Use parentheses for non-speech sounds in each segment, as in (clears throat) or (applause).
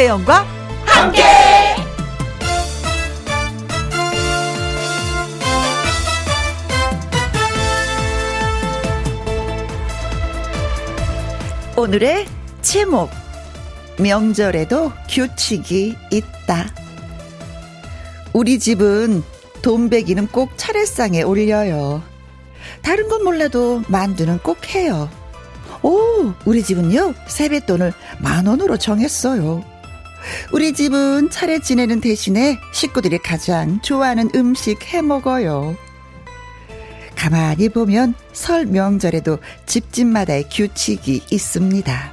김혜영과 함께. 오늘의 제목 명절에도 규칙이 있다. 우리 집은 돈베기는 꼭 차례상에 올려요. 다른 건 몰라도 만두는 꼭 해요. 오, 우리 집은요, 세뱃돈을 만 원으로 정했어요. 우리 집은 차례 지내는 대신에 식구들이 가장 좋아하는 음식 해 먹어요. 가만히 보면 설 명절에도 집집마다의 규칙이 있습니다.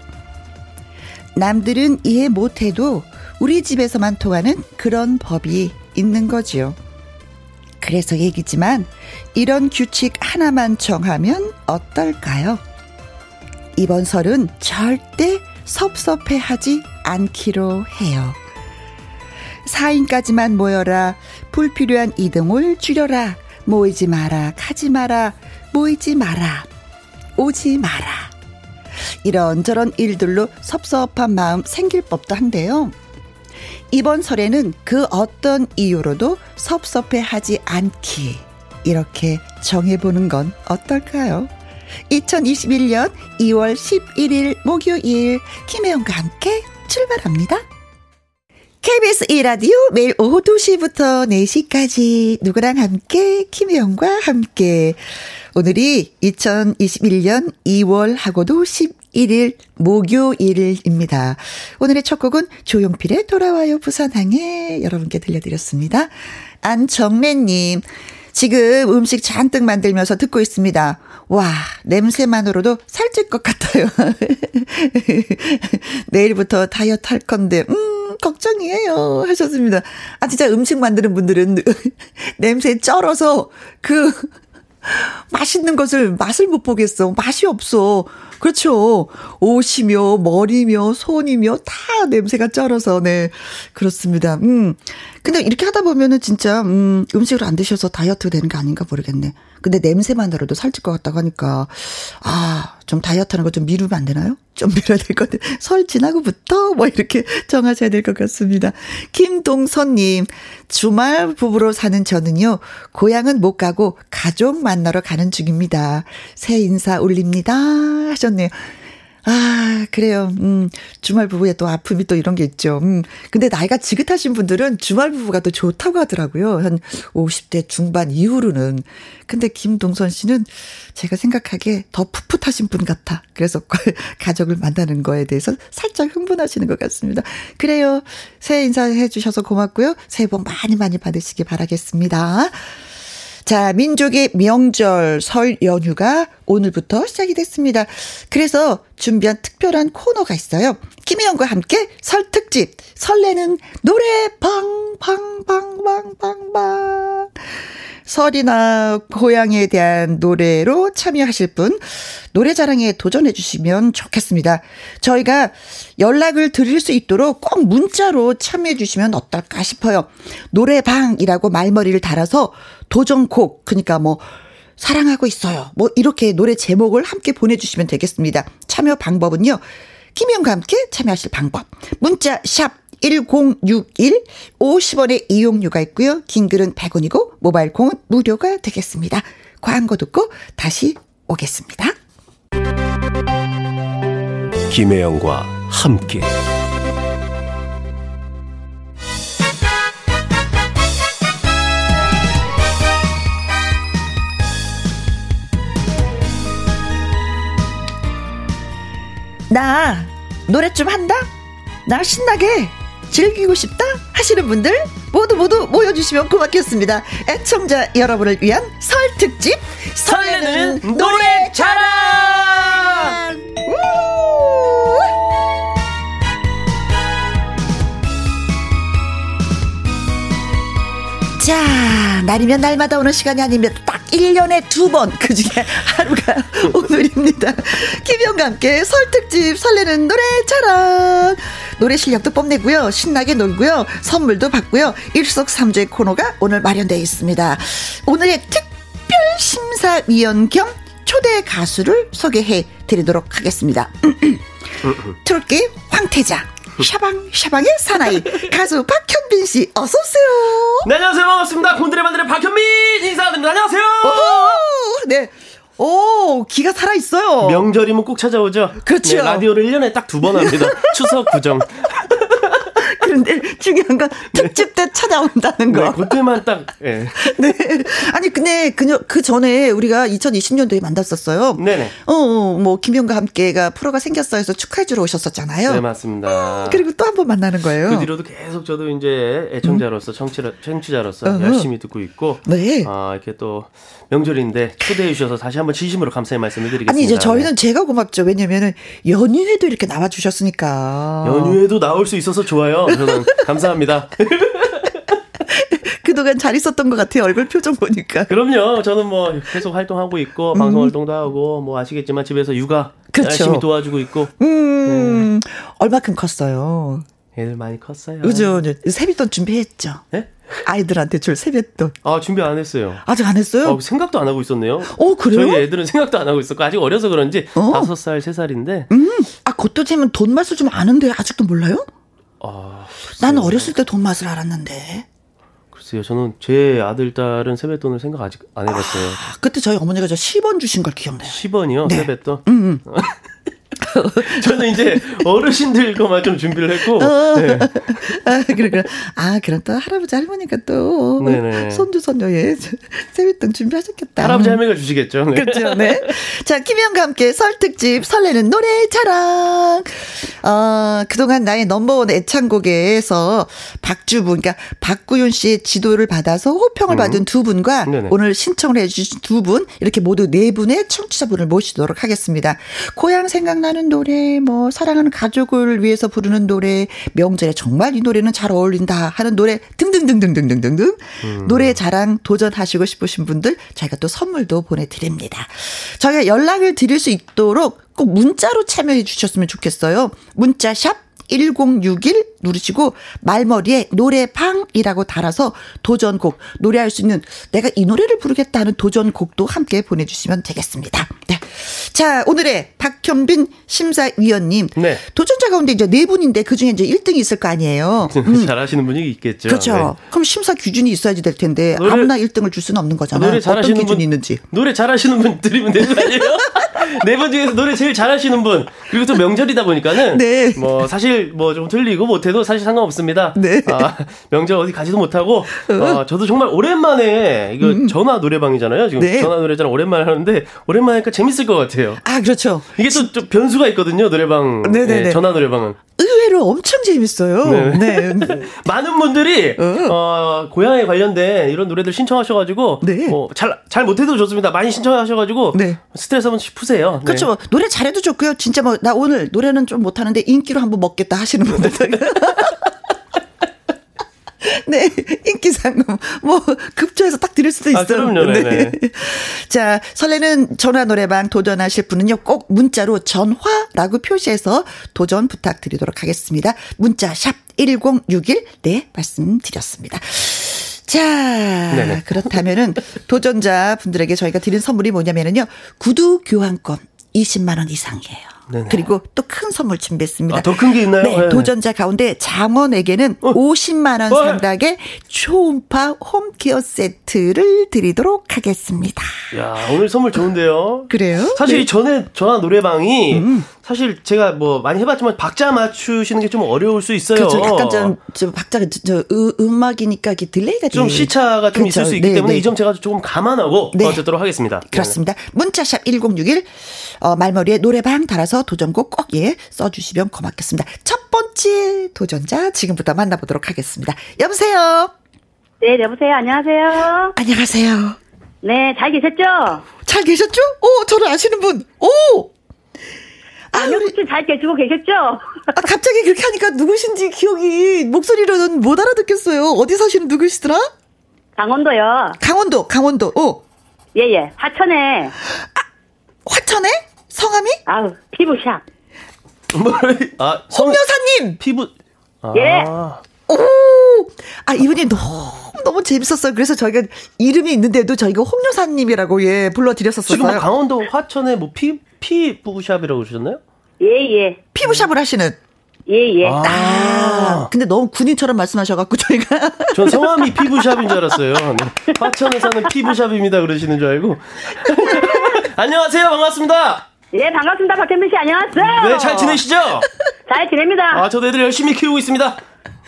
남들은 이해 못해도 우리 집에서만 통하는 그런 법이 있는 거지요. 그래서 얘기지만 이런 규칙 하나만 정하면 어떨까요? 이번 설은 절대 섭섭해 하지 않기로 해요. 4인까지만 모여라. 불필요한 이동을 줄여라. 모이지 마라. 가지 마라. 모이지 마라. 오지 마라. 이런저런 일들로 섭섭한 마음 생길 법도 한데요. 이번 설에는 그 어떤 이유로도 섭섭해 하지 않기. 이렇게 정해보는 건 어떨까요? 2021년 2월 11일 목요일 김혜영과 함께 출발합니다. KBS 1라디오 매일 오후 2시부터 4시까지 누구랑 함께 김혜영과 함께 오늘이 2021년 2월하고도 11일 목요일입니다. 오늘의 첫 곡은 조용필의 돌아와요 부산항에 여러분께 들려드렸습니다. 안정래님 지금 음식 잔뜩 만들면서 듣고 있습니다. 와, 냄새만으로도 살찔 것 같아요. (laughs) 내일부터 다이어트 할 건데, 음, 걱정이에요. 하셨습니다. 아, 진짜 음식 만드는 분들은 (laughs) 냄새에 쩔어서 그, (laughs) 맛있는 것을 맛을 못 보겠어. 맛이 없어. 그렇죠. 옷이며, 머리며, 손이며, 다 냄새가 쩔어서, 네. 그렇습니다. 음. 근데 이렇게 하다 보면은 진짜, 음, 음식을 안 드셔서 다이어트 되는 게 아닌가 모르겠네. 근데 냄새만으로도 살찔 것 같다고 하니까, 아, 좀 다이어트 하는 거 좀 미루면 안 되나요? 좀 미뤄야 될것 같아요. (laughs) 설 지나고부터 뭐 이렇게 정하셔야 될 것 같습니다. 김동선님, 주말 부부로 사는 저는요, 고향은 못 가고 가족 만나러 가는 중입니다. 새 인사 올립니다. 하셨네요. 아, 그래요. 음, 주말 부부에 또 아픔이 또 이런 게 있죠. 음, 근데 나이가 지긋하신 분들은 주말 부부가 또 좋다고 하더라고요. 한 50대 중반 이후로는. 근데 김동선 씨는 제가 생각하기에 더 풋풋하신 분 같아. 그래서 (laughs) 가족을 만나는 거에 대해서 살짝 흥분하시는 것 같습니다. 그래요. 새해 인사해 주셔서 고맙고요. 새해 복 많이 많이 받으시기 바라겠습니다. 자, 민족의 명절 설 연휴가 오늘부터 시작이 됐습니다. 그래서 준비한 특별한 코너가 있어요. 김혜영과 함께 설 특집 설레는 노래 방방방방방방 설이나 고향에 대한 노래로 참여하실 분 노래 자랑에 도전해 주시면 좋겠습니다. 저희가 연락을 드릴 수 있도록 꼭 문자로 참여해 주시면 어떨까 싶어요. 노래방이라고 말머리를 달아서 도전곡 그러니까 뭐 사랑하고 있어요. 뭐 이렇게 노래 제목을 함께 보내주시면 되겠습니다. 참여 방법은요. 김영과 함께 참여하실 방법. 문자 샵 1061, 50원의 이용료가 있고요. 긴 글은 100원이고 모바일 콩은 무료가 되겠습니다. 광고 듣고 다시 오겠습니다. 김혜영과 함께 나 노래 좀 한다? 나 신나게 즐기고 싶다 하시는 분들 모두 모두 모여주시면 고맙겠습니다. 애청자 여러분을 위한 설 특집 설레는 노래 자랑. 자, 날이면 날마다 오는 시간이 아니면 딱 1년에 두 번, 그 중에 (laughs) 하루가 오늘입니다. 김영과 함께 설특집 설레는 노래 자랑. 노래 실력도 뽐내고요. 신나게 놀고요. 선물도 받고요. 일석삼조의 코너가 오늘 마련되어 있습니다. 오늘의 특별 심사위원 겸 초대 가수를 소개해 드리도록 하겠습니다. (clears throat) 트롯계 황태자. 샤방 샤방의 사나이 가수 박현빈 씨 어서 오세요. 네 안녕하세요 반갑습니다. 곤드레 만드레 박현빈 인사드립니다. 안녕하세요. 오, 네. 오, 기가 살아 있어요. 명절이면 꼭 찾아오죠. 그렇죠. 네, 라디오를 1년에 딱 두 번 합니다. 추석 구정. (laughs) 그런데 중요한 건 특집 때 찾아온다는 거. 네, 그때만 딱. 예. (laughs) 네. 아니 근데 그녀 그 전에 우리가 2020년도에 만났었어요. 네네. 어, 어, 뭐 김용과 함께가 프로가 생겼어 해서 축하해 주러 오셨었잖아요. 네 맞습니다. 그리고 또 한 번 만나는 거예요. 그 뒤로도 계속 저도 이제 애청자로서 청취자, 청취자로서 어허. 열심히 듣고 있고. 네. 아 이렇게 또 명절인데 초대해 주셔서 다시 한번 진심으로 감사의 말씀을 드리겠습니다. 아니 이제 저희는 네. 제가 고맙죠. 왜냐면은 연휴에도 이렇게 나와 주셨으니까. 연휴에도 나올 수 있어서 좋아요. 저는 감사합니다. (laughs) 그동안 잘 있었던 것 같아요. 얼굴 표정 보니까. 그럼요. 저는 뭐 계속 활동하고 있고 방송 활동도 하고 뭐 아시겠지만 집에서 육아 음. 그렇죠. 열심히 도와주고 있고 음. 얼마큼 컸어요. 애들 많이 컸어요. 그죠? 세뱃돈 준비했죠. 네? 아이들한테 줄 세뱃돈. 아 준비 안 했어요. 아직 안 했어요? 어, 생각도 안 하고 있었네요. 어, 그래요? 저희 애들은 생각도 안 하고 있었고 아직 어려서 그런지 어? 다섯 살, 세 살인데. 음. 아, 그것도 재면 돈 맛을 좀 아는데 아직도 몰라요? 아, 나는 어렸을 때 돈 맛을 알았는데. 글쎄요. 저는 제 아들 딸은 세뱃돈을 생각 아직 안 해봤어요. 아, 그때 저희 어머니가 저 10원 주신 걸 기억나요. 10원이요 네. 세뱃돈. (laughs) (laughs) 저는 이제 어르신들 것만 좀 준비를 했고. 네. 아, 그래. 아, 그럼 또 할아버지 할머니가 또 네네. 손주 손녀에 (laughs) 세뱃돈 준비하셨겠다. 할아버지 할머니가 주시겠죠. 네. 그렇죠, (laughs) 네. 자, 김희영과 함께 설 특집 설레는 노래 자랑. 어, 그동안 나의 넘버원 애창곡에서 박주부, 그러니까 박구윤 씨의 지도를 받아서 호평을 받은 두 분과 음. 네네. 오늘 신청을 해 주신 두 분, 이렇게 모두 네 분의 청취자분을 모시도록 하겠습니다. 고향 생각나 는 노래, 뭐, 사랑하는 가족을 위해서 부르는 노래, 명절에 정말 이 노래는 잘 어울린다 하는 노래 등등등등등등등등. 음. 노래 자랑 도전하시고 싶으신 분들 저희가 또 선물도 보내드립니다. 저희가 연락을 드릴 수 있도록 꼭 문자로 참여해 주셨으면 좋겠어요. 문자 샵 1061 누르시고 말머리에 노래방이라고 달아서 도전곡 노래할 수 있는 내가 이 노래를 부르겠다 하는 도전곡도 함께 보내주시면 되겠습니다. 네. 자 오늘의 박현빈 심사위원님 네. 도전자 가운데 이제 네 분인데 그 중에 이제 1등이 있을 거 아니에요. (laughs) 잘하시는 분이 있겠죠. 그렇죠. 네. 그럼 심사 기준이 있어야지 될 텐데 노래- 아무나 1등을 줄 수는 없는 거잖아요. 노래 어떤 잘하시는 기준이 분 있는지. 노래 잘하시는 분 드리면 되는 거 아니에요? (laughs) 네 분 중에서 노래 제일 잘하시는 분 그리고 또 명절이다 보니까는 네. 뭐 사실 뭐 좀 틀리고 못 해도 사실 상관없습니다. 네. 아, 명절 어디 가지도 못하고 어, 저도 정말 오랜만에 이거 전화 노래방이잖아요. 지금 음. 네. 전화 노래자랑 오랜만에 하는데 오랜만에 하니까 재밌을 것 같아요. 아 그렇죠. 이게 또좀 변수가 있거든요. 노래방 네네네. 예, 전화 노래방은 의외로 엄청 재밌어요. 네. 네. (laughs) 많은 분들이 어. 어, 고향에 관련된 이런 노래들 신청하셔가지고 네. 뭐잘잘 못해도 좋습니다. 많이 신청하셔가지고 네. 스트레스 한번 푸세요. 네. 그렇죠. 노래 잘해도 좋고요. 진짜 뭐 나 오늘 노래는 좀 못하는데 인기로 한번 먹겠다 하시는 분들. (laughs) (laughs) 네, 인기 상금 뭐 급조해서 딱 드릴 수도 있어요. 아, 그럼요. 네네. (laughs) 자, 설레는 전화 노래방 도전하실 분은요. 꼭 문자로 전화라고 표시해서 도전 부탁드리도록 하겠습니다. 문자 샵 1061. 네, 말씀드렸습니다. 자, 네네. 그렇다면은 도전자 분들에게 저희가 드린 선물이 뭐냐면은요. 구두 교환권 20만 원 이상이에요. 네네. 그리고 또 큰 선물 준비했습니다. 아, 더큰 게 있나요? 네, 네. 도전자 가운데 장원에게는 어. 50만 원 어. 상당의 초음파 홈케어 세트를 드리도록 하겠습니다. 야 오늘 선물 좋은데요. 그래요? 사실 네. 이 전에 전화 노래방이 음. 사실 제가 뭐 많이 해봤지만 박자 맞추시는 게 좀 어려울 수 있어요. 그렇죠. 약간 좀, 좀 박자가 저, 저 으, 음악이니까 이게 딜레이가 좀. 시차가 좀 그렇죠. 있을 수 있기 네, 때문에 네. 이점 제가 조금 감안하고 네. 어, 듣도록 하겠습니다. 그렇습니다. 문자샵 1061 어, 말머리에 노래방 달아서 도전곡 꼭 예 써주시면 고맙겠습니다. 첫 번째 도전자 지금부터 만나보도록 하겠습니다. 여보세요. 네, 여보세요. 안녕하세요. 안녕하세요. 네, 잘 계셨죠? 잘 계셨죠? 오, 저를 아시는 분. 오. 아, 혹시 잘 계시고 계셨죠? 아, 갑자기 그렇게 하니까 누구신지 기억이 목소리로는 못 알아듣겠어요. 어디 사시는 누구시더라? 강원도요. 강원도, 강원도. 오, 예, 예. 하천에, 화천에 성함이 아우, 피부샵. 뭐, 아, 성, 홍여사님. 피부. 아, 예. 오, 아 이분이 너무 너무 재밌었어요. 그래서 저희가 이름이 있는데도 저희가 홍 여사님이라고 예 불러 드렸었어요. 지금 뭐 강원도 화천에 뭐 피, 피부샵이라고 그러셨나요? 예, 예. 피부샵을 하시는. 예, 예. 아, 아, 근데 너무 군인처럼 말씀하셔갖고 저희가. (laughs) 전 성함이 (laughs) 피부샵인 줄 알았어요. 네. 화천에 사는 피부샵입니다 그러시는 줄 알고. (laughs) 안녕하세요, 반갑습니다. 예, 반갑습니다. 박현민 씨, 안녕하세요. 네, 잘 지내시죠? 잘 지냅니다. 아, 저도 애들 열심히 키우고 있습니다.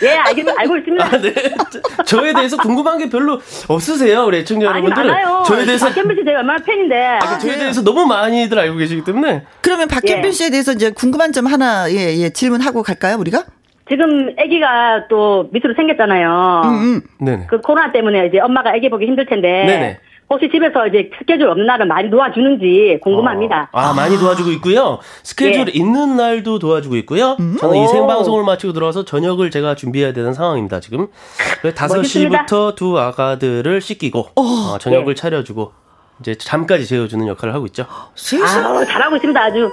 예, 알겠, 알고 있습니다. 아, 네. 저- 저에 대해서 궁금한 게 별로 없으세요, 우리 애청자 여러분들은. 많아요. 저에 대해서 박현민 씨 제가 얼마나 팬인데. 아, 저에 네. 대해서 너무 많이들 알고 계시기 때문에. 그러면 박현빈 예. 씨에 대해서 이제 궁금한 점 하나, 예, 예, 질문하고 갈까요, 우리가? 지금 아기가 또 밑으로 생겼잖아요. 음, 네네. 그 코로나 때문에 이제 엄마가 아기 보기 힘들 텐데. 네네. 혹시 집에서 이제 스케줄 없는 날은 많이 도와주는지 궁금합니다. 아, 많이 도와주고 있고요. 스케줄 예. 있는 날도 도와주고 있고요. 저는 이 오. 생방송을 마치고 들어와서 저녁을 제가 준비해야 되는 상황입니다, 지금. 그래서 (laughs) 멋있습니다. 5시부터 두 아가들을 씻기고, 어, 저녁을 차려주고, 이제 잠까지 재워주는 역할을 하고 있죠. 아우, 잘하고 있습니다, 아주.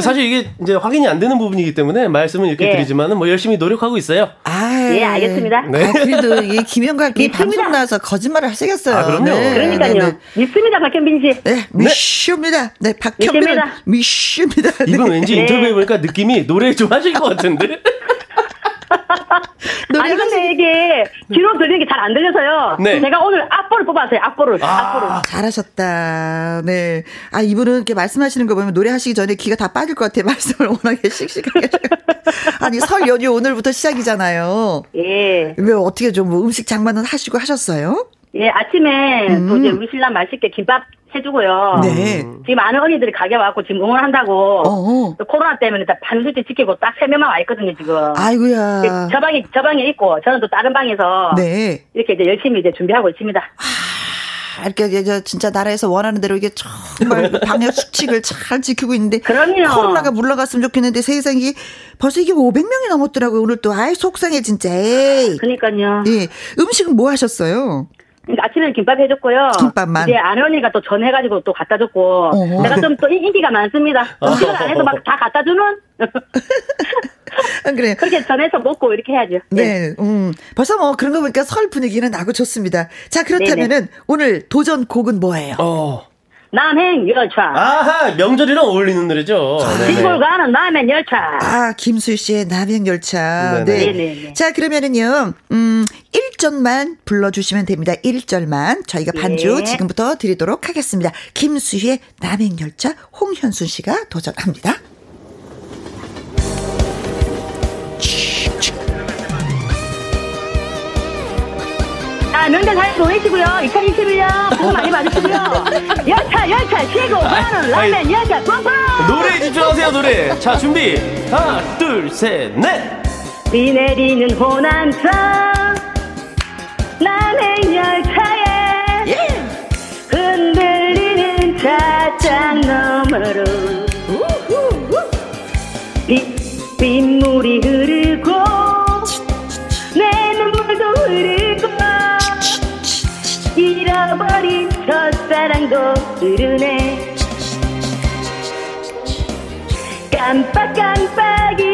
사실 이게 이제 확인이 안 되는 부분이기 때문에 말씀은 이렇게 예. 드리지만은 뭐 열심히 노력하고 있어요. 아, 예, 알겠습니다. 네. 아, 그래도 이 김영과 이 믿습니다. 방송 나와서 거짓말을 하시겠어요. 아, 그럼요. 그러니까요. 네, 네. 믿습니다, 박현빈 씨. 네, 미슈입니다. 네, 박현빈 믿습니다. 미슈입니다. 네. 이분 왠지 네. 인터뷰해 보니까 느낌이 노래 좀 하실 것 같은데? (laughs) 아니, 근데 이게 뒤로 들리는 게 잘 안 들려서요. 네. 제가 오늘 악보를 뽑았어요, 악보를. 악보를. 아, 잘하셨다. 네. 아, 이분은 이렇게 말씀하시는 거 보면 노래하시기 전에 귀가 다 빠질 것 같아요. (laughs) 말씀을 워낙에 씩씩하게. 아니, 설 연휴 오늘부터 시작이잖아요. 예. 왜 어떻게 좀 뭐 음식 장만은 하시고 하셨어요? 예, 아침에 또 이제 우리 신랑 맛있게 김밥 해주고요. 음. 네. 지금 많은 언니들이 가게 와갖고 지금 응원한다고. 어. 또 코로나 때문에 다 반수지 지키고 딱 세 명만 와 있거든요, 지금. 아이고야. 저 방에, 저 방에 있고, 저는 또 다른 방에서. 네. 이렇게 이제 열심히 이제 준비하고 있습니다. 아, 이렇게 이제 진짜 나라에서 원하는 대로 이게 정말 그 (laughs) 방역 수칙을 잘 지키고 있는데 그럼요. 코로나가 물러갔으면 좋겠는데 세상이 벌써 이게 500명이 넘었더라고요. 오늘 또 아이 속상해 진짜. 에이. 그니까요. 예. 음식은 뭐 하셨어요? 그러니까 아침에 김밥 해줬고요. 김밥만. 이제 아내 언니가 또 전해가지고 또 갖다 줬고. 어허. 내가 좀 또 인기가 많습니다. 음식을 안 해도 막 다 갖다 주는? (laughs) 아, 그래요. 그렇게 전해서 먹고 이렇게 해야죠. 예. 네, 음. 벌써 뭐 그런 거 보니까 설 분위기는 나고 좋습니다. 자, 그렇다면은 오늘 도전 곡은 뭐예요? 어. 남행 열차. 아하, 명절이랑 어울리는 노래죠. 시골 가는 남행 열차. 아, 김수 씨의 남행 열차. 네네. 네. 자, 그러면은요, 음, 1절만 불러주시면 됩니다. 1절만. 저희가 반주 네. 지금부터 드리도록 하겠습니다. 김수희의 남행 열차, 홍현순 씨가 도전합니다. 자, 명절 잘 보내시고요. 2021년 복 많이 받으시고요. (laughs) 열차, 열차, 시골 가는 라면 열차, 뻥뻥! 노래에 집중하세요, 노래. 자, 준비. 하나, 둘, 셋, 넷. 비 내리는 호남선 남행 열차에 흔들리는 차장 너머로 빗, 빗물이 잃어버린 첫사랑도 흐르네. 깜빡깜빡이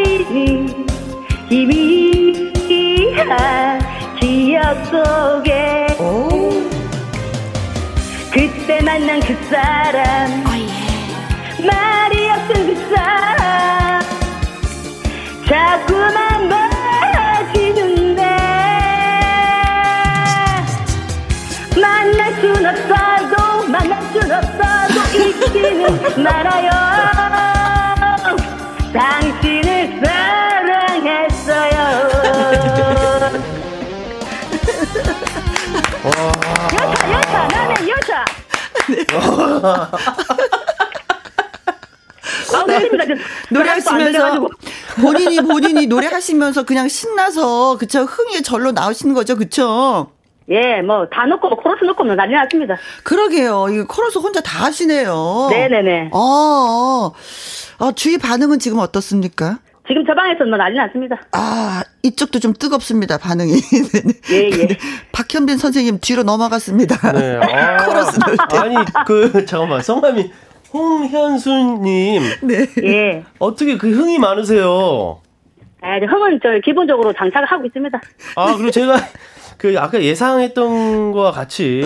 희미한 기억 속에. 그때 만난 그 사람 잊지는 말아요 당신을 사랑했어요. 여차 여차 나는 여차 아, 됐습니다. 노래하시면서 본인이 본인이 노래하시면서 그냥 신나서 그쵸? 흥이 절로 나오시는 거죠? 그쵸 예, 뭐, 다 넣고, 뭐, 코러스 넣고, 뭐, 난리 났습니다. 그러게요 이거 코러스 혼자 다 하시네요 네네네. 어, 어. 어, 주위 반응은 지금 어떻습니까? 지금 저 방에서 뭐 난리 났습니다. 아, 이쪽도 좀 뜨겁습니다, 반응이. (laughs) 예, 예. 근데 박현빈 선생님 뒤로 넘어갔습니다. 네. 아, (laughs) 코러스 넣을 때. 아니, 그, 잠깐만. 성함이 홍현수님. 네. 예. 어떻게 그 흥이 많으세요? 아, 흥은 저 기본적으로 장착을 하고 있습니다. 아, 그리고 제가 그 아까 예상했던 거와 같이.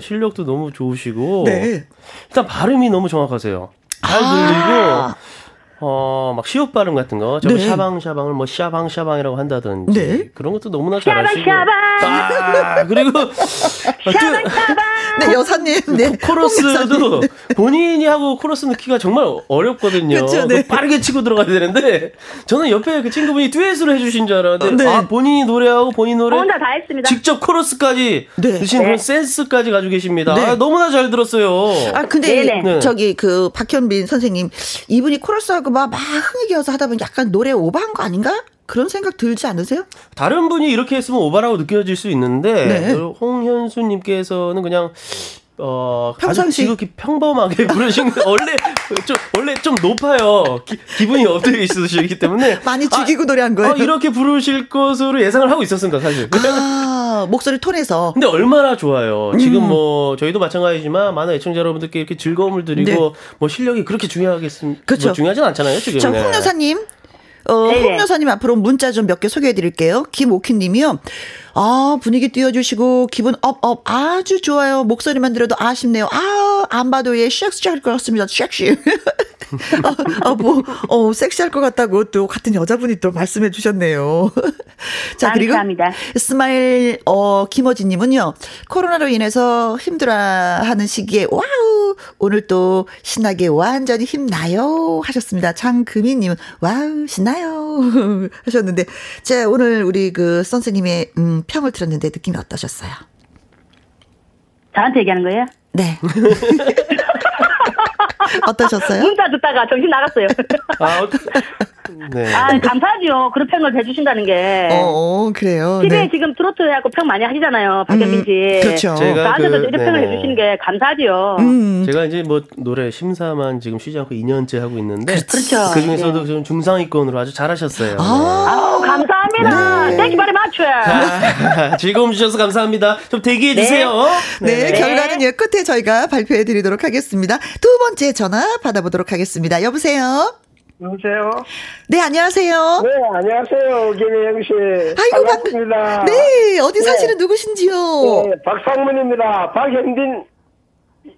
실력도 너무 좋으시고. 네. 일단 발음이 너무 정확하세요. 잘 아. 들리고. 어, 막 시옷 발음 같은 거, 저 네. 샤방샤방을 뭐 샤방샤방이라고 한다든지 네. 그런 것도 너무나 잘하시고. 샤방샤방. 아, 그리고 (laughs) 샤방샤방. 네, 여사님. 네. 홍 코러스도. 본인이 하고 코러스 넣기가 정말 어렵거든요. 그쵸, 네. 그거 빠르게 치고 들어가야 되는데 저는 옆에 그 친구분이 듀엣으로 해 주신 줄 알았는데 네. 아 본인이 노래하고 본인 노래 혼자 다 했습니다. 직접 코러스까지 네. 넣으신 네. 그런 센스까지 가지고 계십니다. 네. 아, 너무나 잘 들었어요. 아, 근데. 네. 저기 그 박현빈 선생님 이분이 코러스하고 막, 막 흥이 겨서 하다 보면 약간 노래 오버한 거 아닌가? 그런 생각 들지 않으세요? 다른 분이 이렇게 했으면 오바라고 느껴질 수 있는데 네. 홍현수님께서는 그냥 어 평상시- 지극히 평범하게 (laughs) 부르신 거 원래 좀 원래 좀 높아요 기, 분이 up되어 있으시기 때문에 많이 죽이고 노래한 거예요. 아, 이렇게 부르실 것으로 예상을 하고 있었습니다 사실. 아, 목소리 톤에서. 근데 얼마나 좋아요. 음. 지금 뭐 저희도 마찬가지지만 많은 애청자 여러분들께 이렇게 즐거움을 드리고 네. 뭐 실력이 그렇게 중요하겠습 그쵸. 뭐 중요하진 않잖아요 지금. 자, 네. 홍 여사님. 어, 네네. 홍 여사님 앞으로 문자 좀 몇 개 소개해 드릴게요. 김오키 님이요. 아, 분위기 띄워주시고, 기분 up, up, 아주 좋아요. 목소리만 들어도 아쉽네요. 아, 안 봐도 예, 섹시할 것 같습니다. 섹시. (laughs) 어, 어, 뭐, 어, 섹시할 것 같다고 또 같은 여자분이 또 말씀해 주셨네요. (laughs) 자, 그리고 감사합니다. 스마일, 어, 김어진님은요, 코로나로 인해서 힘들어 하는 시기에, wow! 오늘 또 신나게 완전히 힘나요. 하셨습니다. 장금희님은, wow, 신나요. (laughs) 하셨는데, 자, 오늘 우리 그 선생님의, 음, 평을 들었는데 느낌이 어떠셨어요? 저한테 얘기하는 거예요? 네. (laughs) (laughs) 어떠셨어요? 문자 듣다가 정신 나갔어요. 아, 어, (laughs) 네. 아, 감사하죠. 그런 평을 해주신다는 게. 어, 어, 그래요. TV에 네. 지금 트로트 해갖고 평 많이 하시잖아요. 박현민 음, 씨. 그렇죠. 제가 나한테도 그, 이런 평을 네네. 해주시는 게 감사하죠. 음. 제가 이제 뭐 노래 심사만 지금 쉬지 않고 2년째 하고 있는데 그렇죠. 그 중에서도 네. 좀 중상위권으로 아주 잘하셨어요. 아, 아우, 감사 합니다. 네. 아, 즐거움 주셔서 감사합니다. 좀 대기해 네. 주세요. 네, 네. 결과는 요 끝에 저희가 발표해 드리도록 하겠습니다. 두 번째 전화 받아보도록 하겠습니다. 여보세요? 여보세요? 네, 안녕하세요. 네, 안녕하세요. 김혜영 씨. 아이고, 반갑습니다. 반, 네, 어디 네. 사시는 누구신지요? 네, 박상문입니다. 박현빈.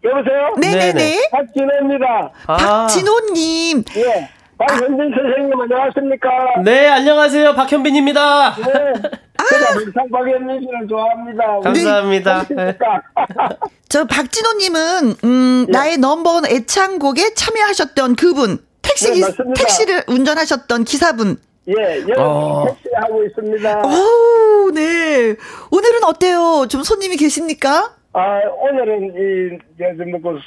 여보세요? 네네네. 네네. 박진호입니다. 아, 박진호님. 예. 박현빈 선생님 안녕하십니까? 네, 안녕하세요. 박현빈입니다. 네. (laughs) 제가 항상 박현빈 씨를 좋아합니다. 감사합니다. 네. (laughs) 저 박진호님은, 음, 예. 나의 넘버원 애창곡에 참여하셨던 그분. 택시, 네. 택시를 운전하셨던 기사분. 예, 여러 어. 택시 하고 있습니다. 오, 네. 오늘은 어때요? 좀 손님이 계십니까? 아, 오늘은 이, 저, 뭐, 그,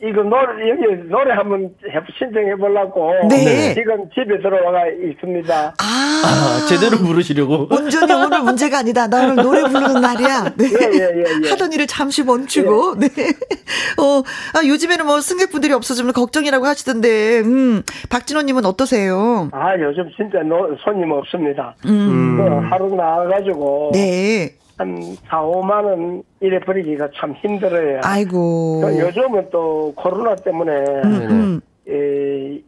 이거 노래, 여기 노래 한번 해, 신청해 보려고. 네. 지금 집에 들어와 있습니다. 아, 아, 제대로 부르시려고. 운전이 오늘 문제가 아니다. 나 오늘 노래 부르는 날이야. 네. 예, 예, 예, 예. 하던 일을 잠시 멈추고, 네. 어, 아, 요즘에는 뭐 승객분들이 없어지면 걱정이라고 하시던데, 음, 박진호 님은 어떠세요? 아, 요즘 진짜 노, 손님 없습니다. 음, 그 하루 나와 가지고. 네. 한 4, 5만 원 이래 버리기가 참 힘들어요. 아이고. 그 요즘은 또 코로나 때문에, 음, 에,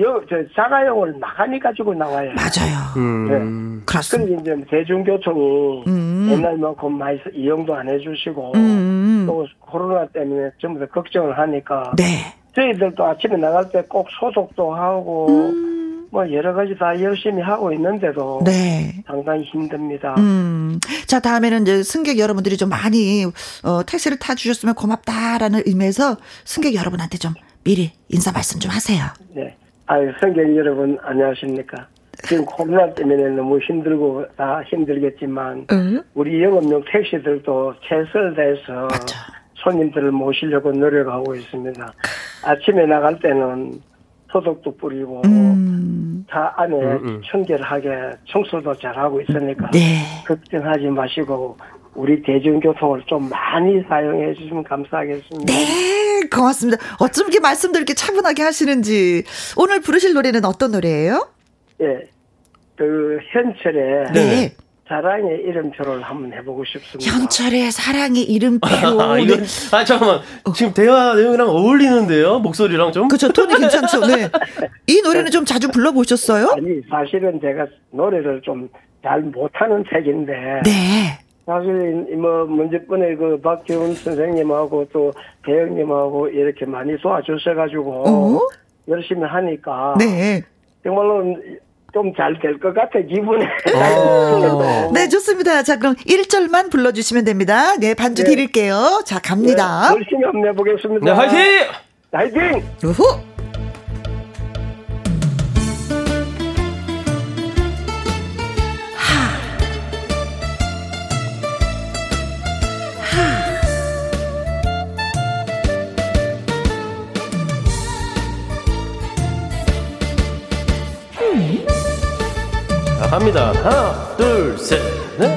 여, 저 자가용을 나가니 가지고 나와요. 맞아요. 음. 그렇습니다. 그리고 이제 대중교통이 음. 옛날만큼 많이 써- 이용도 안 해주시고 음, 또 코로나 때문에 전부 다 걱정을 하니까 네. 저희들도 아침에 나갈 때 꼭 소독도 하고 뭐 여러 가지 다 열심히 하고 있는데도 음. 네. 상당히 힘듭니다. 음. 자, 다음에는 이제 승객 여러분들이 좀 많이, 어, 택시를 타 주셨으면 고맙다라는 의미에서 승객 여러분한테 좀 미리 인사 말씀 좀 하세요. 네. 아유 성경 여러분 안녕하십니까? 지금 코로나 때문에 너무 힘들고 다 힘들겠지만 응? 우리 영업용 택시들도 최선을 다해서 맞죠. 손님들을 모시려고 노력하고 있습니다. 아침에 나갈 때는 소독도 뿌리고 음. 차 안에 음. 청결하게 청소도 잘하고 있으니까 네. 걱정하지 마시고 우리 대중교통을 좀 많이 사용해 주시면 감사하겠습니다. 네, 고맙습니다. 어쩜 이렇게 말씀들 이렇게 차분하게 하시는지. 오늘 부르실 노래는 어떤 노래예요? 예. 그 현철의 네. 사랑의 이름표를 한번 해보고 싶습니다. 현철의 사랑의 이름표. (laughs) 아, 네. 이건, 아, 잠깐만. 지금 대화 내용이랑 어울리는데요? 목소리랑 좀? 그쵸, 톤이 괜찮죠. 네. (laughs) 이 노래는 좀 자주 불러보셨어요? 아니 사실은 제가 노래를 좀 잘 못하는 책인데 네. 사실 뭐 문제번에 그 박기훈 선생님하고 또 대형님하고 이렇게 많이 도와주셔가지고 어? 열심히 하니까 네. 정말로 좀 잘 될 것 같아 기분에. 어. (laughs) 네, 좋습니다. 자, 그럼 1절만 불러주시면 됩니다. 네, 반주 네. 드릴게요. 자, 갑니다. 네, 열심히 한번 해보겠습니다. 네, 화이팅! 화이팅! 우후! 갑니다. 하나, 둘, 셋, 넷.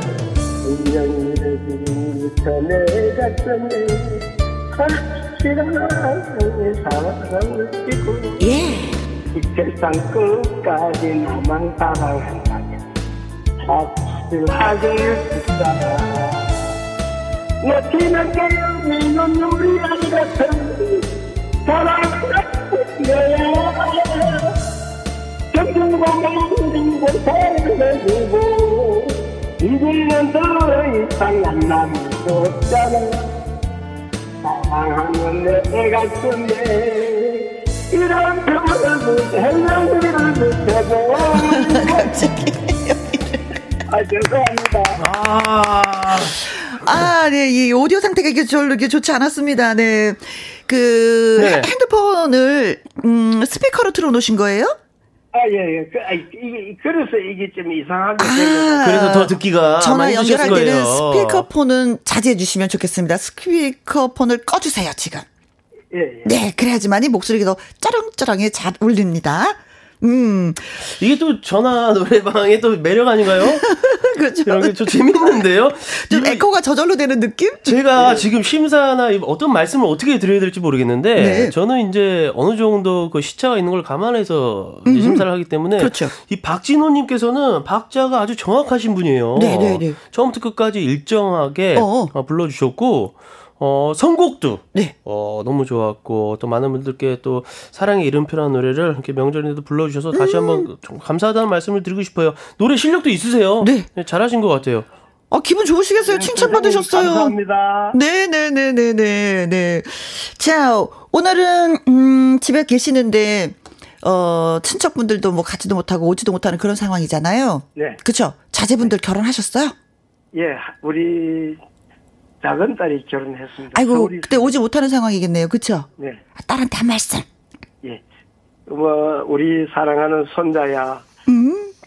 띠고 예. 이 세상 끝까지 나만 사랑한다면 확실하게 살아 멋지는 깨어진 눈물이 같은 사랑스러운 거야 정중공공진 곳에 두고 이제는 더 이상 만남이 없잖아 사랑하는 내 가슴에 이런 표현을 해명을 못해도 아 죄송합니다 아, 아, 네, 이 오디오 상태가 이게 별로 이렇게 좋지 않았습니다. 네. 그, 네. 핸드폰을, 음, 스피커로 틀어놓으신 거예요? 아 예 예 그, 아, 이게 그래서 이게 좀 이상하게 아. 그래서 더 듣기가 전화 많이 연결할 때는. 스피커폰은 자제해 주시면 좋겠습니다. 스피커폰을 꺼주세요, 지금. 예, 예. 네, 그래야지만이 목소리가 더 쩌렁쩌렁해 잘 울립니다. 음, 이게 또 전화 노래방의 또 매력 아닌가요? (laughs) 그렇죠. 이런 게 좀 재밌는데요. 좀 에코가 저절로 되는 느낌? 제가 지금 심사나 이 어떤 말씀을 어떻게 드려야 될지 모르겠는데 네. 저는 이제 어느 정도 그 시차가 있는 걸 감안해서 심사를 하기 때문에 그렇죠. 이 박진호님께서는 박자가 아주 정확하신 분이에요. 네, 네, 네. 처음부터 끝까지 일정하게 어. 어, 불러주셨고 어, 선곡도 네. 어, 너무 좋았고 또 많은 분들께 또 사랑의 이름표라는 노래를 이렇게 명절에도 불러주셔서 다시 한번 좀 감사하다는 말씀을 드리고 싶어요. 노래 실력도 있으세요. 네. 잘하신 것 같아요. 어, 기분 좋으시겠어요? 칭찬받으셨어요. 감사합니다 네네네네네. 네. 자, 오늘은, 음, 집에 계시는데, 어, 친척분들도 뭐 가지도 못하고 오지도 못하는 그런 상황이잖아요. 네. 그쵸? 자제분들 결혼하셨어요? 예 우리 작은 딸이 결혼했습니다 아이고, 그때 오지 못하는 상황이겠네요. 그쵸? 네 아, 딸한테 한 말씀. 예. 뭐 우리 사랑하는 손자야.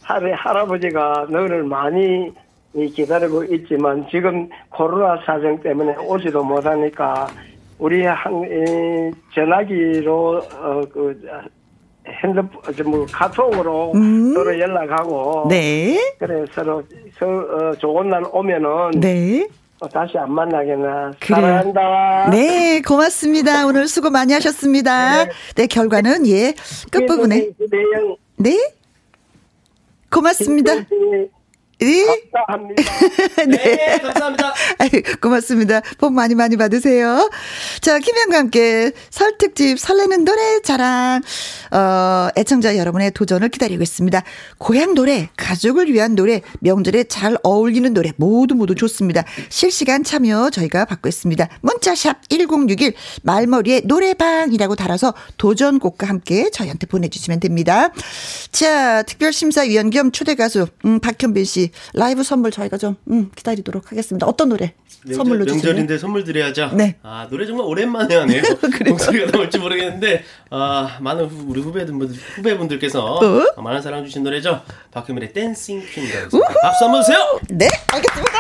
할애 할아버지가 너를 많이 기다리고 있지만 지금 코로나 사정 때문에 오지도 못하니까 우리 한 이, 전화기로 어 그 핸드폰 뭐 카톡으로 서로 연락하고 네. 그래 서로 서, 어, 좋은 날 오면은 네. 어, 다시 안 만나겠나 그래요. 사랑한다. 네, 고맙습니다. (laughs) 오늘 수고 많이 하셨습니다. 네, 결과는 예, 끝부분에. 내용 네. 고맙습니다. (laughs) 네. 감사합니다. 네, 감사합니다. 아유, 고맙습니다. 복 많이 많이 받으세요. 자, 김현과 함께 설 특집 설레는 노래 자랑, 어, 애청자 여러분의 도전을 기다리고 있습니다. 고향 노래, 가족을 위한 노래, 명절에 잘 어울리는 노래, 모두 모두 좋습니다. 실시간 참여 저희가 받고 있습니다. 문자샵 1061, 말머리에 노래방이라고 달아서 도전곡과 함께 저희한테 보내 주시면 됩니다. 자, 특별심사위원 겸 초대 가수, 음, 박현빈 씨, 라이브 선물 저희가 좀, 음, 기다리도록 하겠습니다. 어떤 노래? 선물로 주시요 명절인데 선물 드려야죠. 네. 아 노래 정말 오랜만에 하네요. (laughs) 목소리가 나올지 모르겠는데 아 많은 후- 우리 후배들 후배분들께서 어? 많은 사랑 주신 노래죠. 박현민의 댄싱 퀸 박수 한번 주세요. 네, 알겠습니다.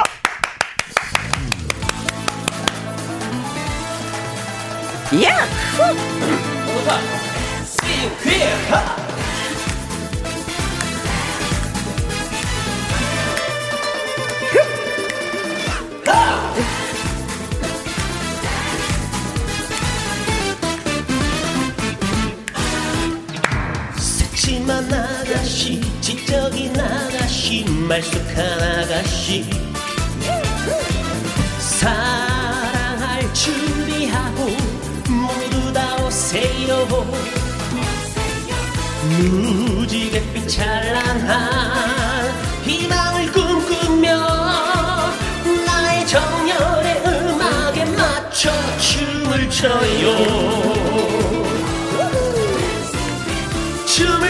야! 댄싱 퀸. 하! 새침한 아가씨 지적인 아가씨 말쑥한 아가씨 사랑할 준비하고 모두 다 오세요 무지갯빛 찬란한 맞춰 춤을 춰요.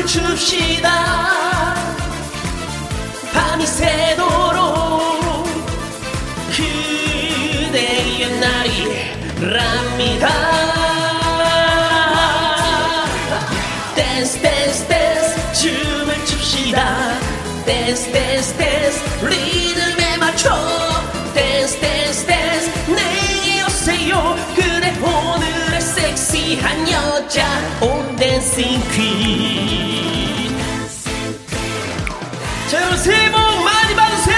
춥시다. 밤이 새도록 그대의 날이랍니다. 댄스 댄스 댄스 춤을 춥시다. 댄스 댄스 댄스 리듬에 맞춰 여자 온 댄싱 퀸 자, 여러분 새해 복 많이 받으세요!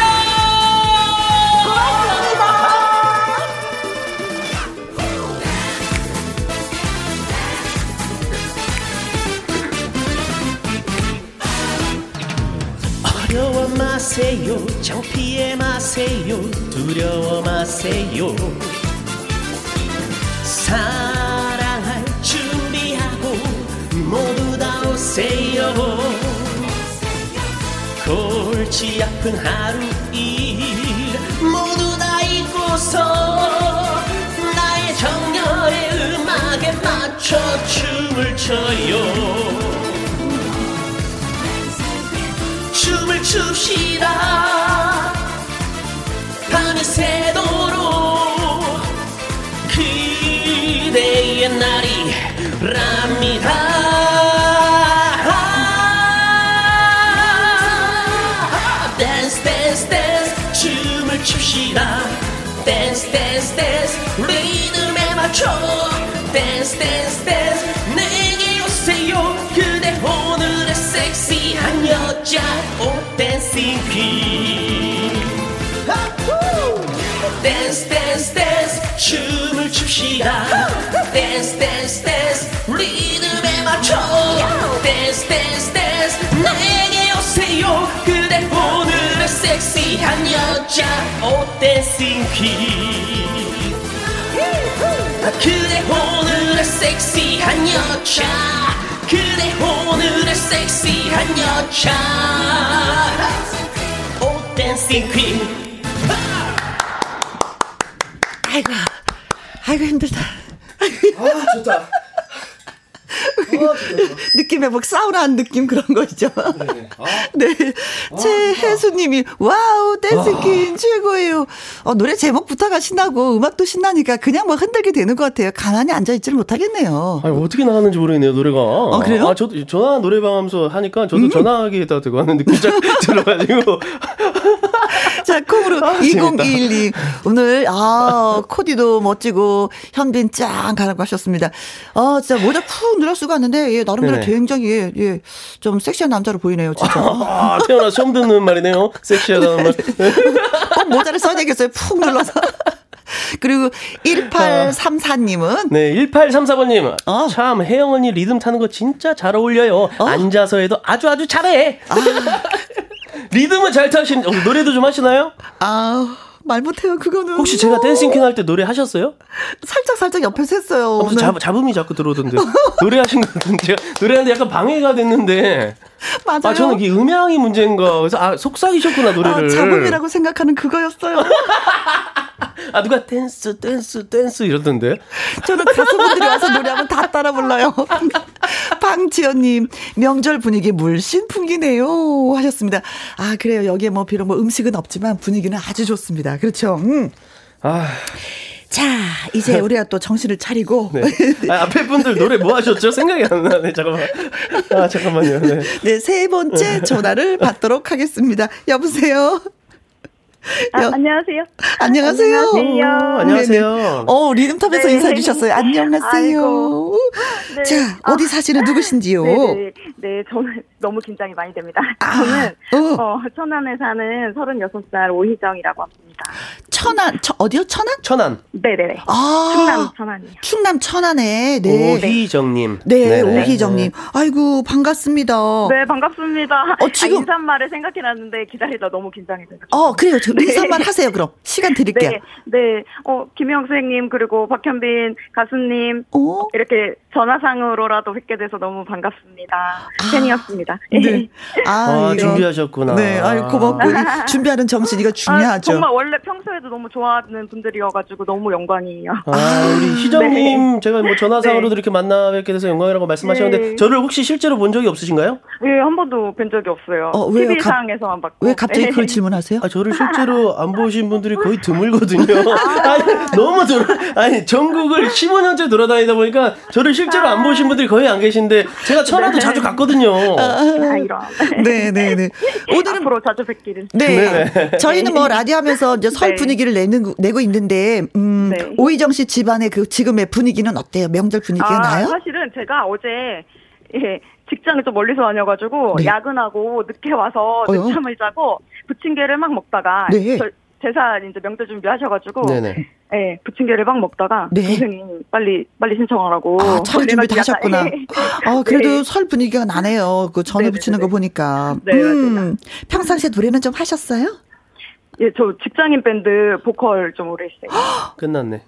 어려워 마세요, 창피해 마세요, 두려워 마세요. 사 골치 아픈 하루 일. 모두 다 잊고서 나의 정열의 음악에 맞춰 춤을 춰요. 춤을 춥시다. 밤이 새도록 그대의 날이랍니다 댄스 댄스 댄스 리듬에 맞춰. 댄스 댄스 댄스 내게 오세요. 그대 오늘의 섹시한 여자. 오 dancing queen 댄스 댄스 댄스 춤을 춥시다. 댄스 댄스 댄스 리듬에 맞춰. 댄스 댄스 댄스 내게 오세요 그대 오늘의 섹시한 여자 오 dancing queen 그대 오늘의 섹시한 여자 그대 오늘의 섹시한 여자 오 dancing queen 아이고, 아이고 힘들다. 아, 좋다. (laughs) 느낌 회복 사우나한 느낌 그런 거죠. 네. (laughs) 최혜수님이 wow dance queen 최고예요. 어, 노래 제목부터가 신나고 음악도 신나니까 그냥 뭐 흔들게 되는 것 같아요. 가만히 앉아 있지를 못하겠네요. 아니, 어떻게 나가는지 모르겠네요, 노래가. 아, 그래요? 음. 아, 저도 전화 노래방 하면서 하니까 저도 전화기에다 대고 하는 느낌이 쫙 들어가지고. (laughs) 자, 콩으로 아, 재밌다. 2012 오늘 아 코디도 멋지고 현빈 짱 가라고 하셨습니다. 아 진짜 모자 푹 늘어 쓰고 왔는데 예, 나름대로 네네. 굉장히 예, 예, 좀 섹시한 남자로 보이네요, 진짜. 아, 태어나 처음 듣는 말이네요. 섹시하다는 말. 꼭 모자를 써야 되겠어요. 푹 눌러서. 그리고 1834님은 네, 1834번님. 어. 참, 혜영 언니 리듬 타는 거 진짜 잘 어울려요. 앉아서 해도 아주 아주 잘해. 리듬은 잘 타신, 어, 노래도 좀 하시나요? 아, 말 못해요, 그거는. 혹시 제가 dancing queen 할때 노래 하셨어요? 살짝 살짝 옆에서 했어요. 어, 무슨 네. 잡, 잡음이 자꾸 들어오던데. 노래하신 것 같은데. 노래하는데 약간 방해가 됐는데. (laughs) 맞아요. 아, 저는 이게 음향이 문제인가. 그래서, 아, 속삭이셨구나, 노래를. 아, 잡음이라고 생각하는 그거였어요. (laughs) 아, 누가 댄스, 댄스, 댄스 이러던데. 저는 가수분들이 와서 노래하면 다 따라 불러요. (laughs) 방지연님, 명절 분위기 물씬 풍기네요. 하셨습니다. 아, 그래요. 여기에 뭐, 비록 뭐 음식은 없지만 분위기는 아주 좋습니다. 그렇죠. 음. 아, 자, 이제 (laughs) 우리가 또 정신을 차리고. 네. 아, 앞에 분들 노래 뭐 하셨죠? 생각이 안 나네. 잠깐만. 아, 잠깐만요. 네. 네, 세 번째 전화를 받도록 하겠습니다. 여보세요? 아, 여- 안녕하세요. 안녕하세요. 안녕하세요. 안녕하세요. 네네. 어, 리듬탑에서 네. 인사해 주셨어요. 안녕하세요. 아이고. 네. 자, 아. 어디 사시는 누구신지요? 네네. 네, 저는 너무 긴장이 많이 됩니다. 아, (laughs) 저는 어. 어, 천안에 사는 36살 오희정이라고 합니다. 천안, 저, 어디요? 천안? 천안. 네네네. 아. 충남 천안이요. 충남 천안에. 네. 오희정님. 네, 네네. 오희정님. 아이고, 반갑습니다. 네, 반갑습니다. 어, 지금- 아, 인사말을 생각이 났는데 기다리다 너무 긴장이 돼서. 어, 그래요. 저 인사말 하세요, 그럼. 시간 드릴게요. 네, 네. 어, 김영 선생님, 그리고 박현빈 가수님, 어? 이렇게 전화상으로라도 뵙게 돼서 너무 반갑습니다. 팬이었습니다. 네. (laughs) 아, 이거. 준비하셨구나. 네, 아유, 고맙고. 이 (laughs) 준비하는 정신, 이거 아, 중요하죠. 정말 원래 평소에도 너무 좋아하는 분들이어가지고 너무 영광이에요. 아, 우리 (laughs) 희정님, 제가 뭐 전화상으로도 네. 이렇게 만나 뵙게 돼서 영광이라고 말씀하셨는데, 네. 저를 혹시 실제로 본 적이 없으신가요? 예, 한 번도 뵌 적이 없어요. 어, 왜요? TV 갑- 상에서만 봤고. 왜 갑자기 네. 그걸 질문하세요? 아, 저를 실제로 안 보신 분들이 거의 드물거든요. 아니, 너무 돌아, 아니, 전국을 15년째 돌아다니다 보니까 저를 실제로 안 보신 분들이 거의 안 계신데, 제가 천안도 자주 갔거든요. 아, 이런. (laughs) 네, 네, 네. 오늘은 앞으로 자주 뵙기를. 네. 저희는 뭐 라디오 하면서 이제 설 네. 분위기를 내는, 내고 있는데, 음, 네. 오희정 씨 집안의 그 지금의 분위기는 어때요? 명절 분위기가 아, 나요? 사실은 제가 어제 예, 직장을 좀 멀리서 다녀가지고 네. 야근하고 늦게 와서? 늦잠을 자고 부침개를 막 먹다가 네. 저- 제사 이제 명절 준비하셔가지고 네네. 예, 부침개를 막 먹다가 네. 동생이 빨리 빨리 신청하라고 아, 차례 준비 다 하셨구나. 예. 아, 그래도 네. 설 분위기가 나네요. 그 전에 네, 붙이는 네, 거 네. 보니까. 네, 맞아요. 평상시에 노래는 좀 하셨어요? 예, 저 직장인 밴드 보컬 좀 오래 했어요. (gasps) 끝났네.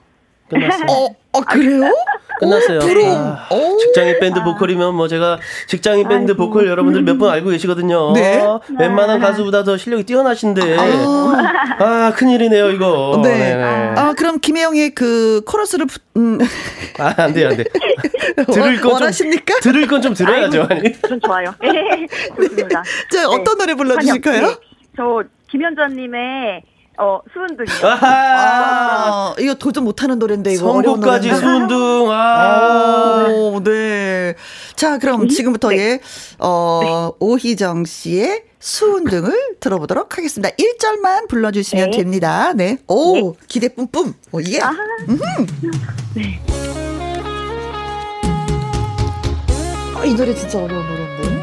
끝났어요. 어, 어, 그래요? 끝났어요. 아, 오. 직장인 밴드 보컬이면 뭐 제가 직장인 밴드 아이고. 보컬 여러분들 몇 분 알고 계시거든요. 네. 웬만한 가수보다 더 실력이 뛰어나신데. 아, 큰일이네요, 이거. 네. 네네. 아, 그럼 김혜영의 그 코러스를, 부- 음, 아, 안 돼요, 안 돼. (laughs) 들을 건 좀, 원하십니까? 들을 건 좀 들어야죠, 아니. 전 좋아요. 예, (laughs) 좋습니다. 저 어떤 노래 불러 주실까요? 네. 저 김현자 님의 어. 아하! 아, 이거 도전 못하는 노래인데, 이거 노래인데. 순둥, 아. 오, 네. 자, 그럼 지금부터 예, 어, 오희정 씨의 수은 등을 들어보도록 하겠습니다. 1절만 불러주시면 네. 됩니다. 네. 오, 기대 뿜뿜. 오, 예. 아, 아, 이 노래 진짜 어려운 노래인데.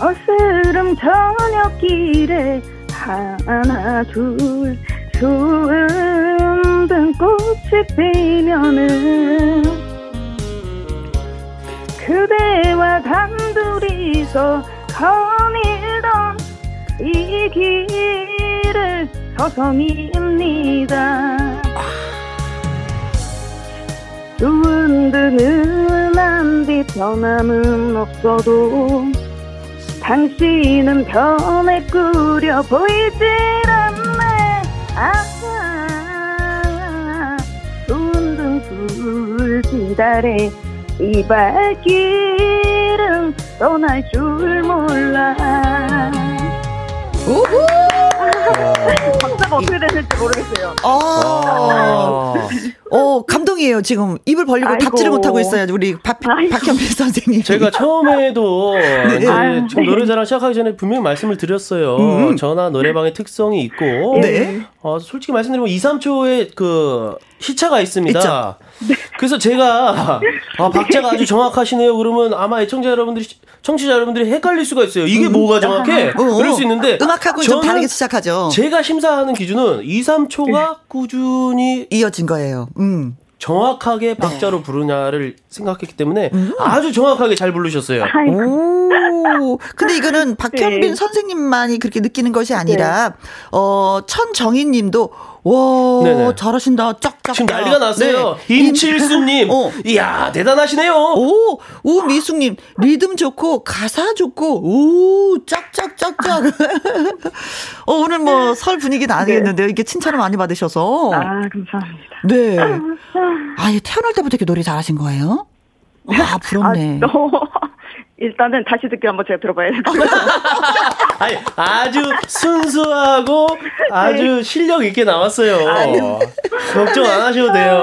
어스름 저녁길에 하나 둘 수은등 꽃이 피면은 그대와 단둘이서 거닐던 이 길을 서성입니다. 수은등은 안뒤 변함은 없어도 당신은 변해 꾸려 보이질 않네. 아하 손등 불지달에 이 발길은 떠날 줄 몰라! 박자가 어떻게 되실지 모르겠어요 어, 아. 어, 감동이에요. 지금 입을 벌리고 아이고. 닫지를 못하고 있어요. 우리 박. 박현필 선생님. 제가 처음에도 (laughs) 이제 아유, 지금 네. 노래자랑 시작하기 전에 분명히 말씀을 드렸어요. 음. 전화 노래방의 특성이 있고, 네. 어, 솔직히 말씀드리면 2, 3초의 그 시차가 있습니다. 있죠. 그래서 제가 아, 박자가 아주 정확하시네요. 그러면 아마 애청자 여러분들이 청취자 여러분들이 헷갈릴 수가 있어요. 이게 뭐가 정확해? 어, 어. 그럴 수 있는데 음악하고는 좀 저는 다르게 시작하죠. 제가 심사하는 기준은 2, 3초가 꾸준히 이어진 거예요. 음. 정확하게 박자로 부르냐를 생각했기 때문에 아주 정확하게 잘 부르셨어요. 아이고 오. 근데 이거는 박현빈 네. 선생님만이 그렇게 느끼는 것이 아니라, 어, 천정희 님도, 와, 네네. 잘하신다. 쫙쫙. 지금 난리가 났어요. 네. 임칠수님, 어. 이야 대단하시네요. 오, 우미숙님, 리듬 좋고, 가사 좋고, 오, 짝짝짝짝. (laughs) 어, 오늘 뭐, 설 분위기 나겠는데요. 이게 칭찬을 많이 받으셔서. 아 감사합니다 네. 아예 태어날 때부터 이렇게 노래 잘하신 거예요? 와, 부럽네. 아, 너, 일단은 다시 듣기 한번 제가 들어봐야 될 것 같아요 (laughs) 아니, 아주 순수하고 아주 실력 있게 나왔어요. 걱정 안 하셔도 돼요.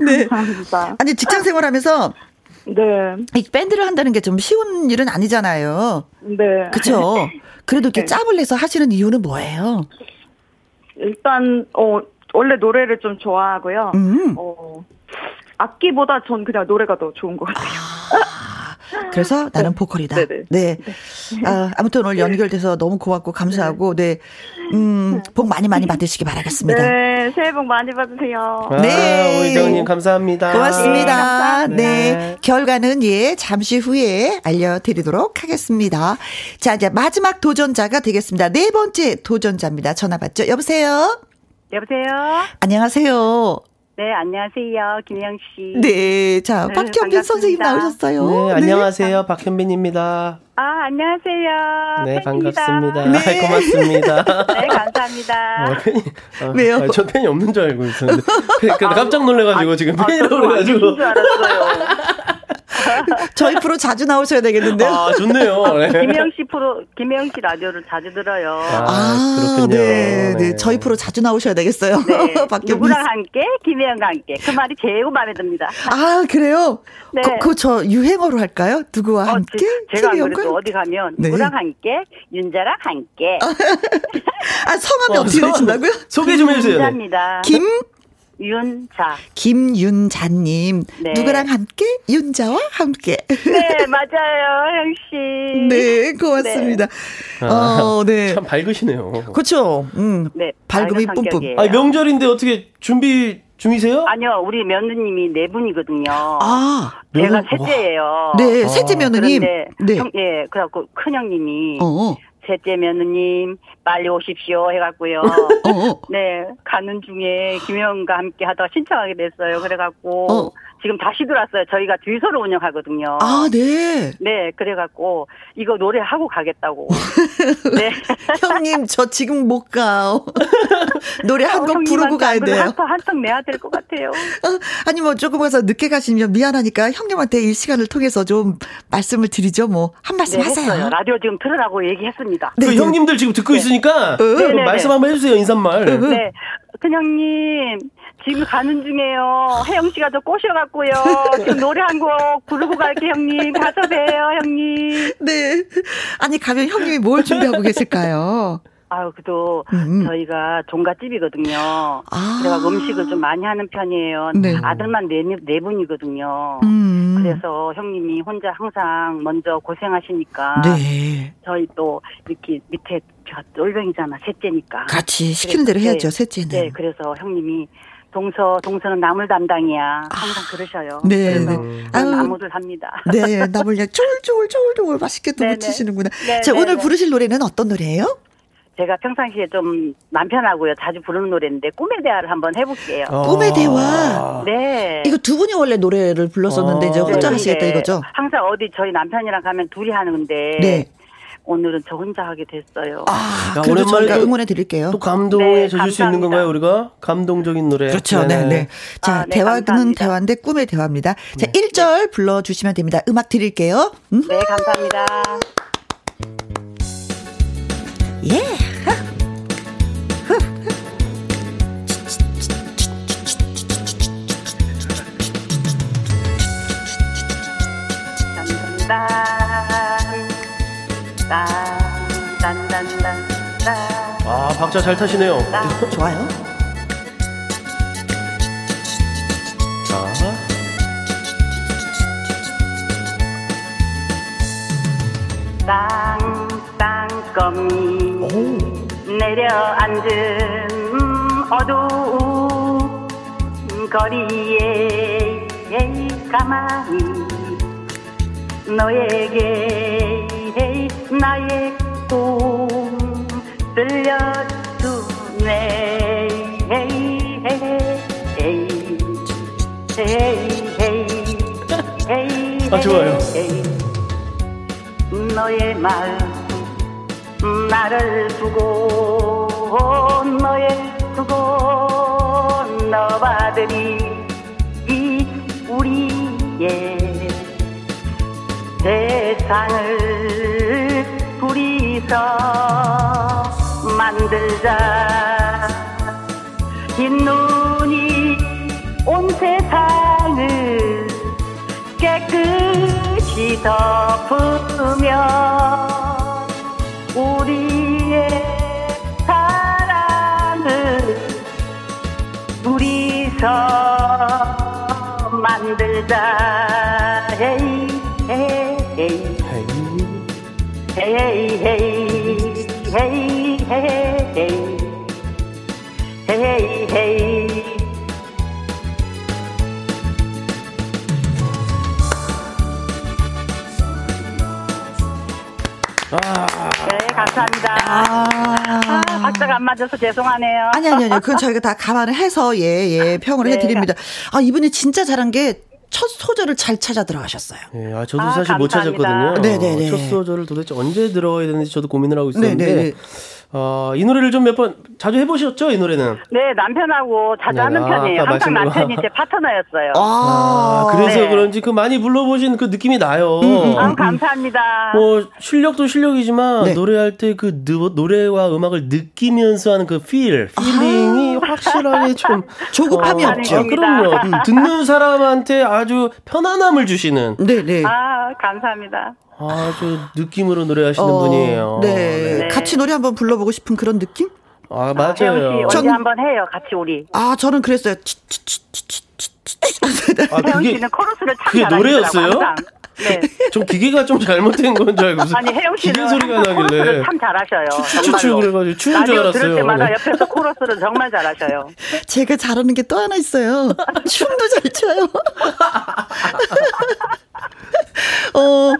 네. 감사합니다 아니, 직장 생활하면서 네 이 밴드를 한다는 게 좀 쉬운 일은 아니잖아요. 네. 그쵸? 그래도 이렇게 네. 짭을 내서 하시는 이유는 뭐예요? 일단 어 원래 노래를 좀 좋아하고요. 음. 어 악기보다 전 그냥 노래가 더 좋은 것 같아요. 그래서 나는 보컬이다. 네네. 네. 아, 아무튼 오늘 연결돼서 너무 고맙고 감사하고, 네. 음, 복 많이 많이 받으시기 바라겠습니다. 네, 네, 새해 복 많이 받으세요. 아, 네. 오희정님 감사합니다. 고맙습니다. 네, 네, 네. 결과는 예, 잠시 후에 알려드리도록 하겠습니다. 자, 이제 마지막 도전자가 되겠습니다. 네 번째 도전자입니다. 전화 받죠. 여보세요? 여보세요? 안녕하세요. 네, 안녕하세요. 김영 씨. 네, 자, 네, 박현빈 선생님. 나오셨어요. 네, 안녕하세요. 박현빈입니다. 아, 안녕하세요. 네, 팬입니다. 반갑습니다. 네. 아, 고맙습니다. (laughs) 네, 감사합니다. 어, 팬이, 아, 왜요? 아, 저 팬이 없는 줄 알고 있었는데. 팬- 그 깜짝 놀래가지고 지금 아, 팬이라고 그래가지고. 줄 알았어요. (laughs) 저희 프로 자주 나오셔야 되겠는데요. 아, 좋네요. 네. 김영 씨 프로, 김영 씨 라디오를 자주 들어요. 아, 그렇군요. 네, 네, 네. 저희 프로 자주 나오셔야 되겠어요. 네. (laughs) 누구랑 함께, 김혜영과 함께. 그 말이 제일 마음에 듭니다. 아, 그래요? 네. 그, 그, 저, 유행어로 할까요? 누구와 어, 함께? 제, 제가 그래도 어디 가면 네. 누구랑 함께, 윤자랑 함께. 아, (laughs) 성함이 어, 어, 떻게 되신다고요? 소개 좀 해주세요. 네. 윤자입니다. 김, 윤자. 김윤자님. 네. 누구랑 함께? 윤자와 함께. 네, 맞아요, 형 씨. 네, 고맙습니다. 어, 네. 참 밝으시네요. 그렇죠. 음. 네, 밝음이 뿜뿜. 아니, 명절인데 어떻게 준비 중이세요? 아니요, 우리 며느님이 네 분이거든요. 아, 제가 셋째예요. 네, 셋째 며느님. 그런데 네. 형, 예, 그래갖고 큰 형님이 어, 어, 셋째 며느님 빨리 오십시오 해갖고요. (laughs) 어, 어. 네, 가는 중에 김영과 함께 하다가 신청하게 됐어요. 그래갖고 어. 지금 다시 들어왔어요. 저희가 주유소를 운영하거든요. 아, 네. 네, 그래갖고 이거 노래하고 가겠다고. (laughs) 네. 형님, 저 지금 못 가요. (laughs) 노래 한 곡 부르고 가야 돼요. 한턱 한턱 내야 될 것 같아요. 어, 아니, 뭐, 조금 가서 늦게 가시면 미안하니까 형님한테 이 시간을 통해서 좀 말씀을 드리죠. 뭐, 한 말씀 네, 하세요. 했어요. 라디오 지금 들으라고 얘기했습니다. 그 네, 네. 형님들 지금 듣고 있으니까 네, 그 네, 말씀 네. 한번 해주세요 인사말. 네. 큰 형님, 지금 가는 중에요. 혜영 씨가 저 꼬셔갖고요. 지금 노래 한 곡 부르고 갈게, 형님. 가서 봬요, 형님. 네. 아니, 가면 형님이 뭘 준비하고 계실까요? 아유, 그래도 음. 저희가 종갓집이거든요. 아. 그래가 음식을 좀 많이 하는 편이에요. 네. 아들만 네, 네 분이거든요. 음. 그래서 형님이 혼자 항상 먼저 고생하시니까 네. 저희 또 이렇게 밑에 제가 똘병이잖아 셋째니까 같이 시키는 대로 그래서, 해야죠, 네, 셋째는. 네, 그래서 형님이 동서 동서는 나물 담당이야 항상 그러셔요. 아. 네, 그래서 네. 아유. 나무를 합니다. 네, 나물 그냥 쫄쫄쫄쫄 맛있게 또. 무치시는구나. 네, 자, 네, 오늘 네. 부르실 노래는 어떤 노래예요? 제가 평상시에 좀 남편하고요 자주 부르는 노래인데 꿈의 대화를 한번 해볼게요. 어. 꿈의 대화. 네. 이거 두 분이 원래 노래를 불렀었는데 어. 이제 혼자 네, 하시겠다 이거죠? 항상 어디 저희 남편이랑 가면 둘이 하는데 네. 오늘은 저 혼자 하게 됐어요. 아, 야, 그래도 오랜만에 저희가 또- 응원해 드릴게요. 또 감동에 네, 젖을 수 있는 감사합니다. 건가요 우리가? 감동적인 노래. 그렇죠. 네, 네. 자, 아, 네, 대화는 감사합니다. 대화인데 꿈의 대화입니다. 자, 네. 1절 불러 주시면 됩니다. 음악 드릴게요. 음? 네, 감사합니다. 예. 딴 아 박자 잘 타시네요. 좋아요. 자. 땅땅거미 내려앉은 어두운 거리에 가만히 너에게 나의 꿈 들려주네 헤이 헤이 헤이 헤이 헤이 아, 좋아요. 헤이 너의 마음 나를 두고 너의 두고 너바들이 이 우리의 세상을 둘이서 만들자. 흰 눈이 온 세상을 깨끗이 덮으며 우리의 사랑을 둘이서 만들자 헤이 헤이 헤이 헤이 헤이 헤이 헤이 아. 네, 감사합니다. 아. 아, 박자가 안 맞아서 죄송하네요. 아니, 아니, 아니. 그건 저희가 다 감안을 해서, 예, 예, 평을 네. 해드립니다. 아, 이분이 진짜 잘한 게 첫 소절을 잘 찾아 들어가셨어요. 예, 아, 저도 아, 사실 못 감사합니다. 찾았거든요. 네네네. 첫 소절을 도대체 언제 들어야 되는지 저도 고민을 하고 있었는데, 네네네. 어, 이 노래를 좀 몇 번 자주 해보셨죠? 이 노래는. 네, 남편하고 자주 네, 하는 아, 편이에요. 항상 말씀- 남편이 제 파트너였어요. 아, 아, 그래서 네. 그런지 그 많이 불러보신 그 느낌이 나요. 아, 감사합니다. 뭐 실력도 실력이지만 네. 노래할 때 그 노래와 음악을 느끼면서 하는 그 feel, feeling이 확실하게 좀 (laughs) 조급함이 어, 없죠. 아, 그럼요. 음, 듣는 사람한테 아주 편안함을 주시는 네 네. 아, 감사합니다. 아주 느낌으로 노래하시는 어, 분이에요. 네. 네. 같이 노래 한번 불러보고 싶은 그런 느낌? 아 맞아요. 언제 전- 한번 해요, 같이 우리. 아, 저는 그랬어요. 치, 치, 치. 아 그게 씨는 코러스를 참 그게. 노래였어요? 네. (laughs) 좀 기계가 좀 잘못된 건 줄 알고 무슨 아니 혜영 씨는 기계 소리가 나길래 참 잘하셔요. 추추추. 그래가지고 추는 줄 알았어요. 들을 때마다 네. 옆에서 코러스를 정말 잘하셔요. (laughs) 제가 잘하는 게 또 하나 있어요. 춤도 잘 춰요. (laughs) 어,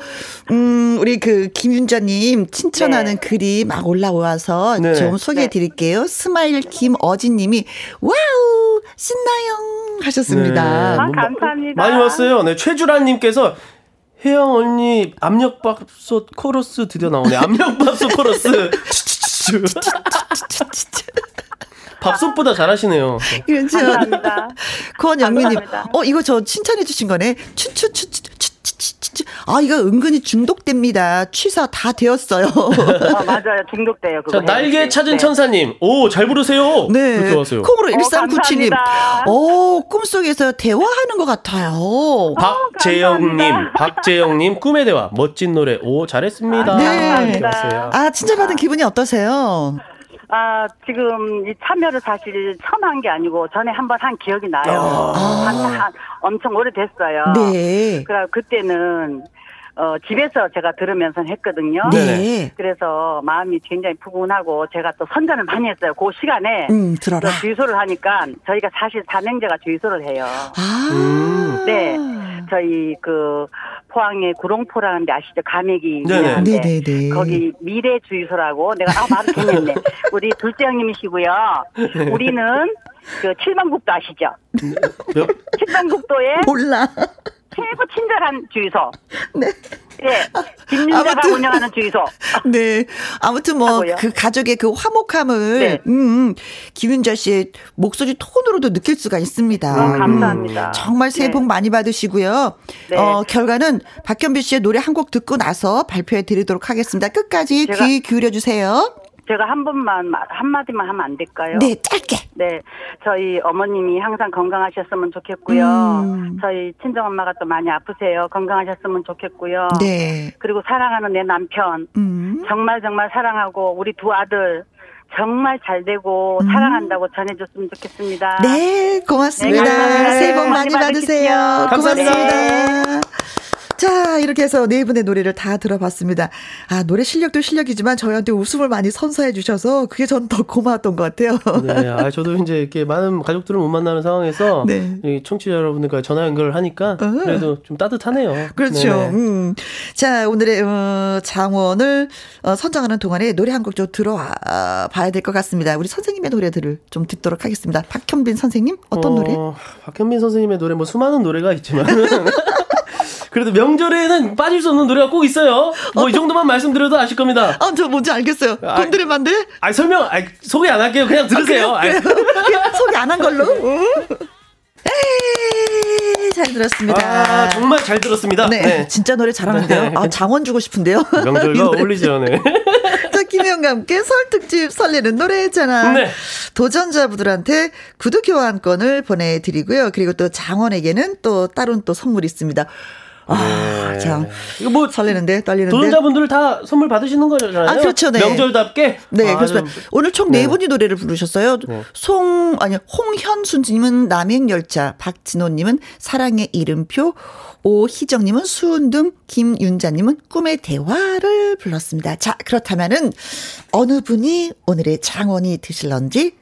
음, 우리 그 김윤자님 칭찬하는 글이 막 올라와서 네. 좀 소개해 드릴게요. 스마일 김어진님이 wow 신나요 하셨습니다. 네, 아, 뭐, 감사합니다. 많이 왔어요. 네, 최주란님께서 혜영 언니 압력밥솥 코러스 드디어 나오네. 압력밥솥 코러스. 밥솥보다 잘하시네요. 그렇죠. 감사합니다. 권영민님. 어 이거 저 칭찬해 주신 거네. 추추추추 아 이거 은근히 중독됩니다. 취사 다 되었어요. 어, 맞아요. 중독돼요. 그거 자, 날개. 찾은 네. 천사님. 오, 잘 부르세요. 네. 그렇게. 콩으로 어, 1397님. 감사합니다. 오, 꿈속에서 대화하는 것 같아요. 박재영님, 감사합니다. 박재영 님, 꿈의 대화. 멋진 노래. 오, 잘했습니다. 네. 이렇게 왔어요. 아, 칭찬받은 기분이 어떠세요? 아, 지금 이 참여를 사실 처음 한 게 아니고 전에 한 번 한 기억이 나요. 한, 한, 엄청 오래됐어요. 아. 네. 그래 그때는 어, 집에서 제가 들으면서 했거든요. 네. 그래서 마음이 굉장히 푸근하고 제가 또 선전을 많이 했어요. 그 시간에 음, 들어라. 또 주유소를 하니까 저희가 사실 삼형제가 주유소를 해요. 아. 음. 네. 저희 그 포항에 구롱포라는 데 아시죠? 가맥이 네네. 네 네네. 거기 미래 주유소라고 내가 아 말을 괜했네. (laughs) 우리 둘째 형님이시고요. 우리는 그 칠번국도 아시죠? 몇, 칠번국도에 몰라. 최고 친절한 주유소. 네. 예. 김윤자가 아무튼. 운영하는 주유소. (laughs) 네. 아무튼 뭐. 그 가족의 그 화목함을 네. 음, 음, 김윤자 씨의 목소리 톤으로도 느낄 수가 있습니다. 어, 감사합니다. 음, 정말 새해 네. 복 많이 받으시고요. 네. 어, 결과는 박현비 씨의 노래 한 곡 듣고 나서 발표해 드리도록 하겠습니다. 끝까지 귀 기울여 주세요. 제가 한 번만 말- 한마디만 하면 안 될까요? 네, 짧게. 네, 저희 어머님이 항상 건강하셨으면 좋겠고요. 음. 저희 친정 엄마가 또 많이 아프세요. 건강하셨으면 좋겠고요. 네. 그리고 사랑하는 내 남편 음. 정말 정말 사랑하고 우리 두 아들 정말 잘 되고 사랑한다고 전해줬으면 좋겠습니다. 음. 네, 고맙습니다. 네. 새해 복 많이 많이 받으세요. 고맙습니다. 자, 이렇게 해서 네 분의 노래를 다 들어봤습니다. 아, 노래 실력도 실력이지만 저희한테 웃음을 많이 선사해 주셔서 그게 전 더 고마웠던 것 같아요. 네, 아, 저도 이제 이렇게 많은 가족들을 못 만나는 상황에서 (laughs) 네. 이 청취자 여러분들과 전화 연결을 하니까 어. 그래도 좀 따뜻하네요. 그렇죠. 네. 음. 자, 오늘의 어, 장원을 어, 선정하는 동안에 노래 한 곡 좀 들어와 봐야 될 것 같습니다. 우리 선생님의 노래들을 좀 듣도록 하겠습니다. 박현빈 선생님 어떤 어, 노래? 박현민 선생님의 노래 뭐 수많은 노래가 있지만 (laughs) 그래도 명절에는 빠질 수 없는 노래가 꼭 있어요. 뭐 이 정도만 말씀드려도 아실 겁니다. 아, 저 뭔지 알겠어요. 아, 곤드레 만데? 아 설명, 아 소개 안 할게요. 그냥 들으세요. 아이, 그냥 (laughs) 소개 안 한 걸로. 응. 에이, 잘 들었습니다. 아, 정말 잘 들었습니다. 네, 네. 진짜 노래 잘하는데요. 네. 아, 장원 주고 싶은데요. (laughs) 이 명절과. 어울리죠, 네. 자, 김혜영과 함께 설 특집 설레는 노래잖아. 네. 도전자분들한테 구두 교환권을 보내드리고요. 그리고 또 장원에게는 또 다른 또 선물이 있습니다. 아, 네. 참. 이거 뭐 설레는데, 떨리는데. 도전자분들 다 선물 받으시는 거잖아요. 아, 그렇죠, 네. 명절답게. 네, 아, 그렇습니다. 좀- 오늘 총네 네. 분이 노래를 부르셨어요. 네. 송, 아니, 홍현수님은 남행열차, 박진호 님은 사랑의 이름표, 오희정 님은 수은등, 김윤자 님은 꿈의 대화를 불렀습니다. 자, 그렇다면은, 어느 분이 오늘의 장원이 되실런지, 자,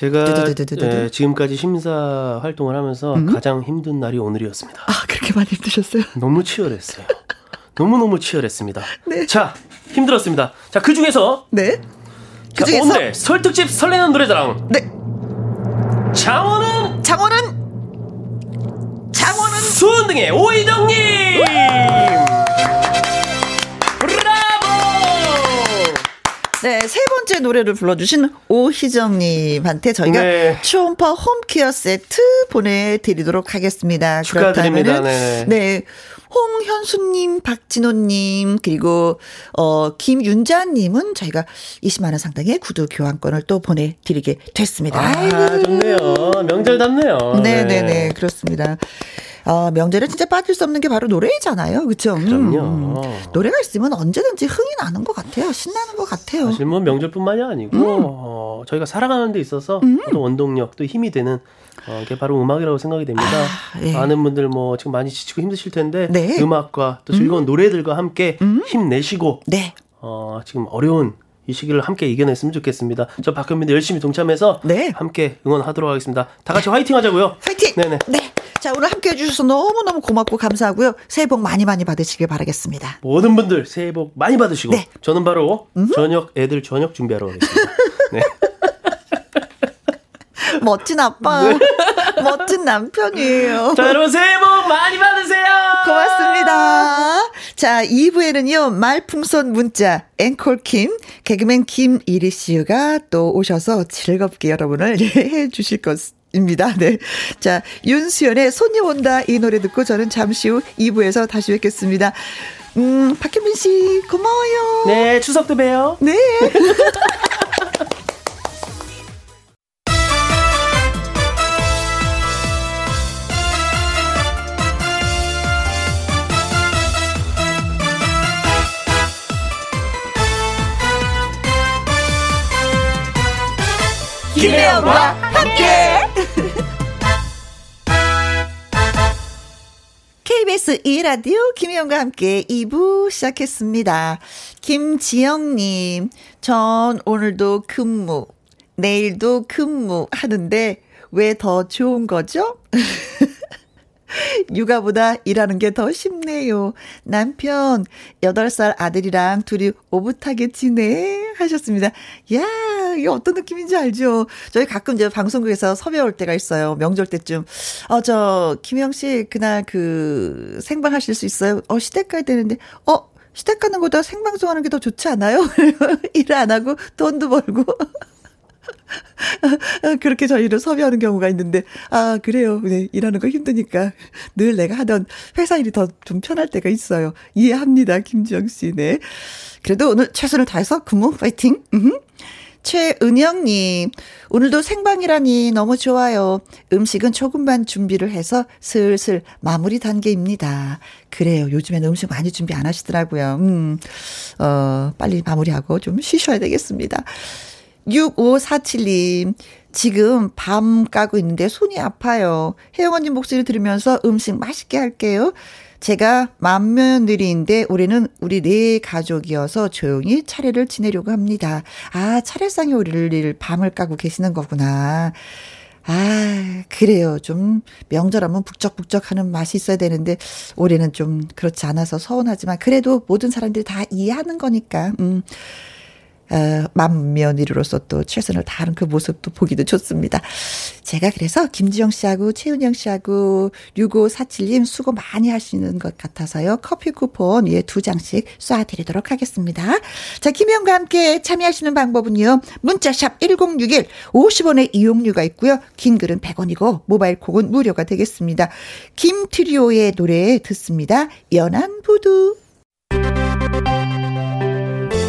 제가. 음? 예, 지금까지 심사 활동을 하면서 가장 힘든 날이 오늘이었습니다. 아, 그렇게 많이 힘드셨어요? 너무 치열했어요. 너무 너무 치열했습니다. 네. 자, 힘들었습니다. 자, 그 중에서. 네. 그 중에서. 오늘 설특집 설레는 노래자랑. 네. 장원은. 장원은. 장원은. 수은등의 오이정님! 네, 세 번째 노래를 불러주신 오희정님한테 저희가 네. 초음파 홈케어 세트 보내드리도록 하겠습니다. 축하드립니다. 네. 네. 홍현수님, 박진호님, 그리고, 어, 김윤자님은 저희가 20만원 상당의 구두 교환권을 또 보내드리게 됐습니다. 아, 좋네요. 명절답네요. 네네네, 네. 그렇습니다. 어, 명절에 진짜 빠질 수 없는 게 바로 노래잖아요. 그렇죠? 그럼요. 음, 노래가 있으면 언제든지 흥이 나는 것 같아요. 신나는 것 같아요. 사실 뭐 명절뿐만이 아니고 음. 어, 저희가 살아가는 데 있어서 음. 또 원동력 또 힘이 되는 어, 게 바로 음악이라고 생각이 됩니다. 아, 예. 많은 분들 뭐 지금 많이 지치고 힘드실 텐데 네. 음악과 또 즐거운 음. 노래들과 함께 음. 힘내시고 네. 어, 지금 어려운 이 시기를 함께 이겨냈으면 좋겠습니다. 저 박현민도 열심히 동참해서 네. 함께 응원하도록 하겠습니다. 다 같이 화이팅 하자고요. 화이팅! 네네. 네. 자, 오늘 함께 해주셔서 너무너무 고맙고 감사하고요. 새해 복 많이 많이 받으시길 바라겠습니다. 모든 분들 새해 복 많이 받으시고. 네. 저는 바로 음흠. 저녁, 애들 저녁 준비하러 가겠습니다. (laughs) 네. 멋진 아빠. 네. (laughs) 멋진 남편이에요. 자, 여러분 새해 복 많이 받으세요. 고맙습니다. 자, 2부에는요, 말풍선 문자, 앵콜킴, 개그맨 김이리 씨가 또 오셔서 즐겁게 여러분을 (laughs) 해 주실 것 입니다. 네. 자, 윤수연의 손님 온다 이 노래 듣고 저는 잠시 후 2부에서 다시 뵙겠습니다. 음, 박현민 씨, 고마워요. 네, 추석도 봬요. 네. (laughs) 김혜영과 함께. KBS 2라디오 김혜영과 함께 2부 시작했습니다. 김지영님, 전 오늘도 근무, 내일도 근무 하는데 왜 더 좋은 거죠? (laughs) (laughs) 육아보다 일하는 게 더 쉽네요. 남편 8살 아들이랑 둘이 오붓하게 지내 하셨습니다. 야, 이게 어떤 느낌인지 알죠? 저희 가끔 이제 방송국에서 섭외 올 때가 있어요. 명절 때쯤. 어, 저 김영 씨 그날 그 생방 하실 수 있어요? 어, 시댁 가야 되는데. 어, 시댁 가는 거보다 생방송 하는 게 더 좋지 않아요? (laughs) 일 안 하고 돈도 벌고. (laughs) 그렇게 저희를 섭외하는 경우가 있는데, 아, 그래요. 네, 일하는 거 힘드니까 늘 내가 하던 회사 일이 더 좀 편할 때가 있어요. 이해합니다, 김지영 씨. 네. 그래도 오늘 최선을 다해서 근무 파이팅. 음. 최은영님, 오늘도 생방이라니 너무 좋아요. 음식은 조금만 준비를 해서 슬슬 마무리 단계입니다. 그래요. 요즘에는 음식 많이 준비 안 하시더라고요. 음, 어, 빨리 마무리하고 좀 쉬셔야 되겠습니다. 6547님, 지금 밤 까고 있는데 손이 아파요. 혜영 언니 목소리 들으면서 음식 맛있게 할게요. 제가 맏며느리인데 올해는 우리 네 가족이어서 조용히 차례를 지내려고 합니다. 아, 차례상에 우리를 밤을 까고 계시는 거구나. 아, 그래요. 좀 명절하면 북적북적 하는 맛이 있어야 되는데, 올해는 좀 그렇지 않아서 서운하지만, 그래도 모든 사람들이 다 이해하는 거니까, 음. 어, 맏며느리로서 또 최선을 다하는 그 모습도 보기도 좋습니다. 제가 그래서 김지영 씨하고 최은영 씨하고 6547님 수고 많이 하시는 것 같아서요. 커피 쿠폰 예, 두 장씩 쏴드리도록 하겠습니다. 자, 김혜영과 함께 참여하시는 방법은요. 문자샵 1061 50원의 이용료가 있고요. 긴 글은 100원이고 모바일 콕은 무료가 되겠습니다. 김트리오의 노래 듣습니다. 연한 부두.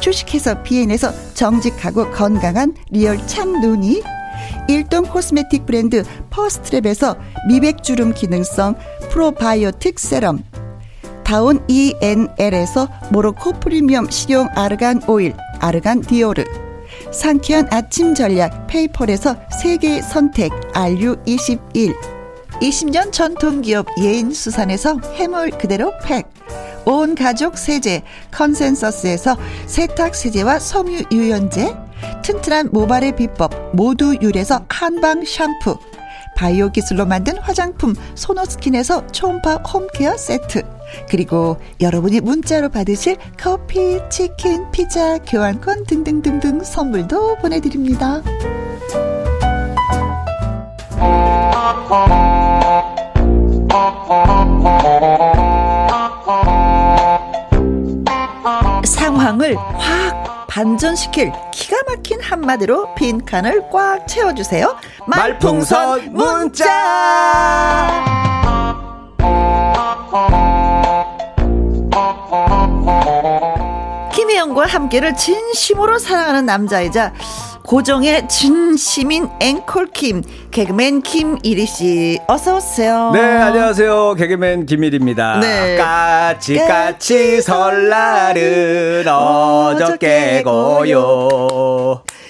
주식회사 비엔에서 정직하고 건강한 리얼 참 눈이 일동 코스메틱 브랜드 퍼스트랩에서 미백주름 기능성 프로바이오틱 세럼 다운 ENL에서 모로코 프리미엄 식용 아르간 오일 아르간 디오르 상쾌한 아침 전략 페이퍼에서 세계 선택 RU21 20년 전통기업 예인수산에서 해물 그대로 팩. 온 가족 세제 컨센서스에서 세탁 세제와 섬유 유연제. 튼튼한 모발의 비법 모두 유래서 한방 샴푸. 바이오 기술로 만든 화장품 소노스킨에서 초음파 홈케어 세트. 그리고 여러분이 문자로 받으실 커피, 치킨, 피자, 교환권 등등등등 선물도 보내드립니다. 상황을 확 반전시킬 기가 막힌 한마디로 빈 칸을 꽉 채워주세요. 말풍선 문자! 김혜영과 함께를 진심으로 사랑하는 남자이자 고정의 진심인 앵콜 킴 개그맨 김일희 씨 어서 오세요. 네 안녕하세요 개그맨 김일입니다. 네. 까치 까치 설날은 어저께고요.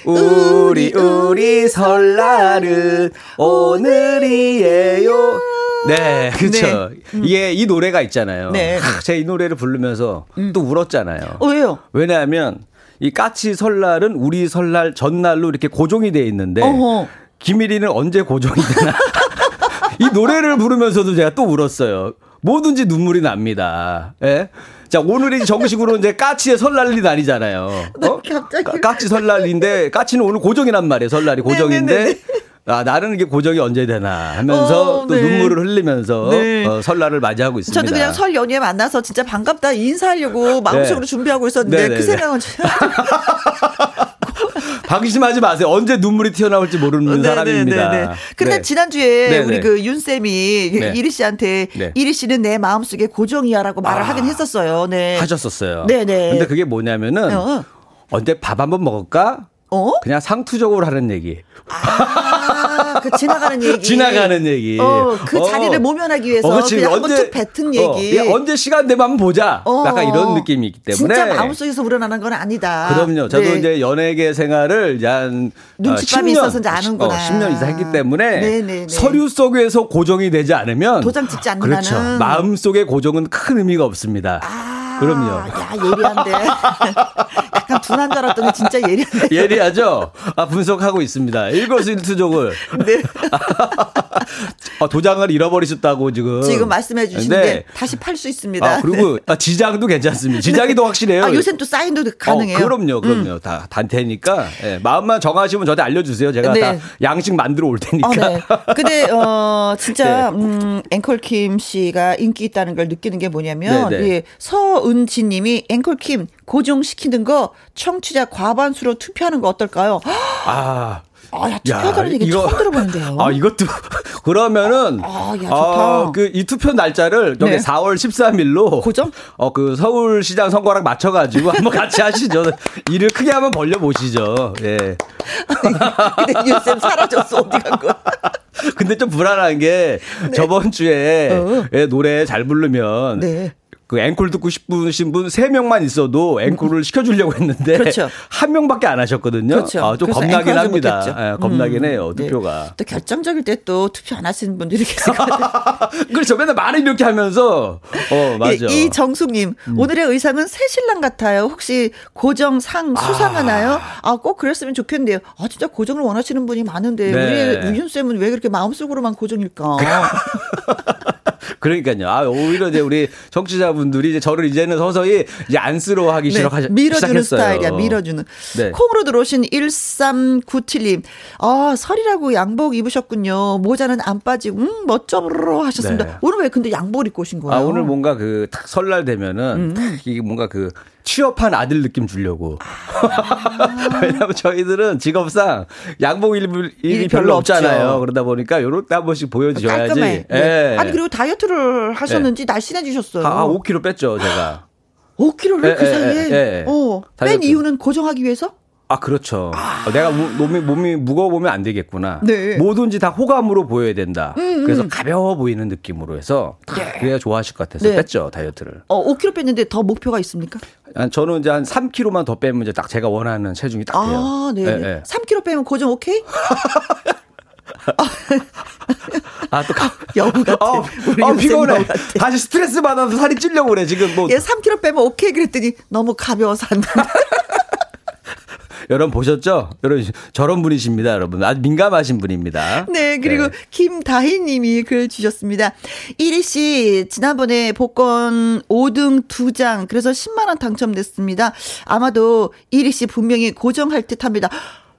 우리 우리 설날은 오늘이에요. 네, 그렇죠. 네. 이게 이 노래가 있잖아요. 네. 제가 이 노래를 부르면서 음. 또 울었잖아요. 어, 왜요? 왜냐하면 이 까치 설날은 우리 설날 전날로 이렇게 고정이 돼 있는데 어허. 김일이는 언제 고정이 되나? (laughs) 이 노래를 부르면서도 제가 또 울었어요. 뭐든지 눈물이 납니다. 예? 자, 오늘이 정식으로 이제 까치의 설날이 날이잖아요. 어? 갑자기. 까 치 설날인데, 까치는 오늘 고정이란 말이에요. 설날이 고정인데. 네네네. 아, 나는 이게 고정이 언제 되나 하면서 어, 또 네. 눈물을 흘리면서 네. 어, 설날을 맞이하고 있습니다. 저도 그냥 설 연휴에 만나서 진짜 반갑다 인사하려고 마음속으로 네. 준비하고 있었는데 네네네. 그 생각은 (laughs) 방심하지 마세요. 언제 눈물이 튀어나올지 모르는 네네네네. 사람입니다. 근데 네. 지난주에 네네. 우리 그 윤쌤이 네. 이리 씨한테 네. 이리 씨는 내 마음속에 고정이야라고 말을 아, 하긴 했었어요. 네. 하셨었어요. 네네. 근데 그게 뭐냐면은 어. 언제 밥 한번 먹을까? 어? 그냥 상투적으로 하는 얘기. 아, 그 지나가는 얘기. 지나가는 얘기. 어, 그 어. 자리를 모면하기 위해서 어, 그냥 언제 뱉은 얘기. 어, 언제 시간 되면 한번 보자. 어. 약간 이런 느낌이 있기 때문에. 진짜 마음속에서 우러나는 건 아니다. 그럼요. 저도 네. 이제 연예계 생활을 한 눈치밥이 10년, 있어서 이제 아는구나. 어, 10년 이상 했기 때문에 네네네. 서류 속에서 고정이 되지 않으면 도장 찍지 않는 그렇죠. 마음 속에 고정은 큰 의미가 없습니다. 아. 그럼요. 야, 예리한데. (laughs) 약간 둔한 줄 알았더니 진짜 예리한데. 예리하죠? 아, 분석하고 있습니다. 일거수일투족을. 네. (laughs) 아, 도장을 잃어버리셨다고 지금. 지금 말씀해 주시는데 네. 다시 팔 수 있습니다. 아, 그리고 아, 지장도 괜찮습니다. 지장이 더 확실해요. 아, 요새는 또 사인도 가능해요. 어, 그럼요, 그럼요. 음. 다 단테니까. 네, 마음만 정하시면 저한테 알려주세요. 제가 네. 다 양식 만들어 올 테니까. 어, 네. 근데, 어, 진짜, 네. 음, 앵콜 킴 씨가 인기 있다는 걸 느끼는 게 뭐냐면, 네, 네. 예, 서은지 님이 앵콜 킴 고정시키는 거 청취자 과반수로 투표하는 거 어떨까요? 아. 아, 야, 투표하다는 얘기 이거, 처음 들어보는데요. (laughs) 아, 이것도, (laughs) 그러면은, 아, 야, 좋다. 아, 그, 이 투표 날짜를 여기 네. 4월 13일로. 고정? 어, 그, 서울시장 선거랑 맞춰가지고 한번 같이 하시죠. (laughs) 일을 크게 한번 벌려보시죠. 예. 근데 뉴쌤 사라졌어. 어디 간 거야? 근데 좀 불안한 게, 네. 저번 주에 어. 예, 노래 잘 부르면. 네. 그 앵콜 듣고 싶으신 분 3명만 있어도 앵콜을 시켜주려고 했는데 그렇죠. (laughs) 한 명밖에 안 하셨거든요. 그렇죠. 아, 좀 겁나긴 합니다. 네, 겁나긴 음. 해요, 투표가. 네. 또 결정적일 때 또 투표 안 하시는 분들이 계세요. (laughs) 그렇죠. 맨날 말을 이렇게 하면서 어, 맞아. 이, 이 정숙님, 음. 오늘의 의상은 새 신랑 같아요. 혹시 고정 상 수상하나요? 아, 아 꼭 그랬으면 좋겠는데요. 아, 진짜 고정을 원하시는 분이 많은데 네. 우리 우윤 쌤은 왜 그렇게 마음속으로만 고정일까? (laughs) 그러니까요. 아, 오히려 이제 우리 정치자분들이 이제 저를 이제는 서서히 이제 안쓰러워하기 네, 시작하셨어요. 밀어주는 스타일이야, 밀어주는. 네. 콩으로 들어오신 1397님. 아, 설이라고 양복 입으셨군요. 모자는 안 빠지고, 음, 멋져로 하셨습니다. 네. 오늘 왜 근데 양복을 입고 오신 거예요? 아, 오늘 뭔가 그, 탁 설날 되면은, 음. 이게 뭔가 그, 취업한 아들 느낌 주려고. 아. (laughs) 왜냐면 저희들은 직업상 양복 일이, 일이 별로, 별로 없잖아요. 그러다 보니까 요렇게 한 번씩 보여줘야지. 깔끔해. 예. 네. 아니 그리고 다이어트를 하셨는지 네. 날씬해지셨어요. 아, 5kg 뺐죠 제가. 5kg를 에, 그 에, 사이에. 어. 뺀 이유는 고정하기 위해서? 아, 그렇죠. 아. 내가 몸이, 몸이 무거워 보면 안 되겠구나. 네. 뭐든지 다 호감으로 보여야 된다. 음, 음. 그래서 가벼워 보이는 느낌으로 해서 네. 그래야 좋아하실 것 같아서 네. 뺐죠, 다이어트를. 어, 5kg 뺐는데 더 목표가 있습니까? 저는 이제 한 3kg만 더 빼면 이제 딱 제가 원하는 체중이 딱 돼요. 아, 네. 네, 네. 3kg 빼면 고정 오케이? (laughs) 아, 또 가. (laughs) 여우 같아. 어, 어 피곤해. 다시 스트레스 받아서 살이 찔려고 그래, 지금 뭐. 예, 3kg 빼면 오케이 그랬더니 너무 가벼워서 안 된다. (laughs) 여러분 보셨죠? 여러분 저런 분이십니다, 여러분. 아주 민감하신 분입니다. 네, 그리고 네. 김다희 님이 글 주셨습니다. 이리 씨, 지난번에 복권 5등 2장, 그래서 10만 원 당첨됐습니다. 아마도 이리 씨 분명히 고정할 듯 합니다.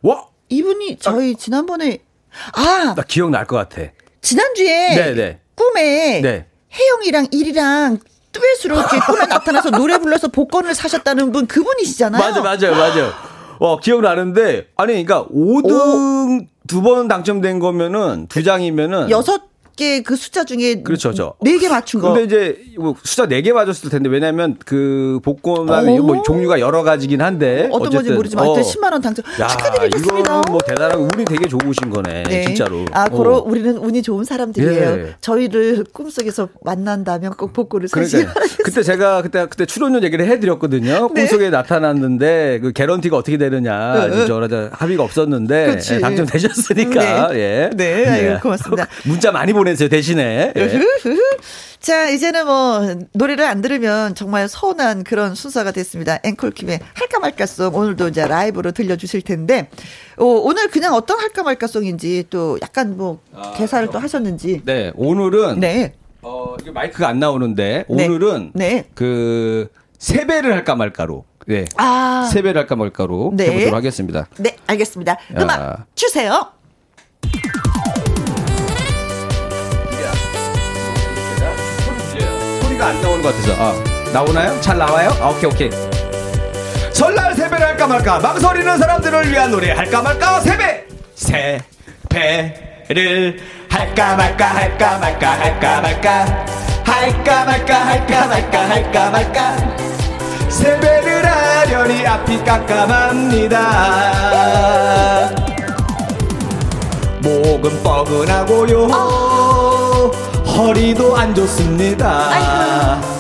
와! 이분이 저희 아, 지난번에, 아! 나 기억날 것 같아. 지난주에 네네. 네. 꿈에 네. 혜영이랑 일이랑 듀엣으로 이렇게 꿈에 나타나서 노래 불러서 복권을 사셨다는 분 그분이시잖아요. (laughs) 맞아, 맞아요, 맞아요. 어, 기억나는데, 아니, 그러니까 5등 두 번 당첨된 거면은, 두 장이면은. 여섯 개 그 숫자 중에 그렇죠, 저. 네 개 맞춘 거. 근데 이제 뭐 숫자 네 개 맞았을 텐데 왜냐면 그 복권함이 뭐 종류가 여러 가지긴 한데 어떤 건지 모르지만 어. 10만 원 당첨 야, 축하드리겠습니다. 이거 뭐 대단한 운이 되게 좋으신 거네. 네. 진짜로. 아, 고로 어. 우리는 운이 좋은 사람들이에요. 예. 저희를 꿈속에서 만난다면 꼭 복권을 그러니까 그때 제가 그때 그때 출연료 얘기를 해 드렸거든요. 네. 꿈속에 나타났는데 그 개런티가 어떻게 되느냐. 네. 저 하비가 없었는데 예, 당첨되셨으니까. 네. 예. 네. 아유, 고맙습니다. 문자 많이 보내 보내세요, 대신에. 예. (laughs) 자, 이제는 뭐, 노래를 안 들으면 정말 서운한 그런 순서가 됐습니다. 앵콜킴의 할까 말까송 오늘도 이제 라이브로 들려주실 텐데, 어, 오늘 그냥 어떤 할까 말까송인지 또 약간 뭐, 아, 개사를 또 하셨는지. 네, 오늘은. 네. 어, 이게 마이크가 안 나오는데, 네. 오늘은. 네. 그, 세배를 할까 말까로. 네. 아. 세배를 할까 말까로 네. 해보도록 하겠습니다. 네, 알겠습니다. 음악 아. 주세요. 안 나오는 것 같아서. 아, 나오나요? 잘 나와요? 아, 오케이, 오케이. 설날 세배를 할까 말까 망설이는 사람들을 위한 노래 할까 말까 세배 세배를 할까 말까 할까 말까 할까 말까 할까 말까 할까 말까 할까 말까 세배를 하려니 앞이 깜깜합니다 목은 뻐근하고요 허리도 안 좋습니다. 아이고.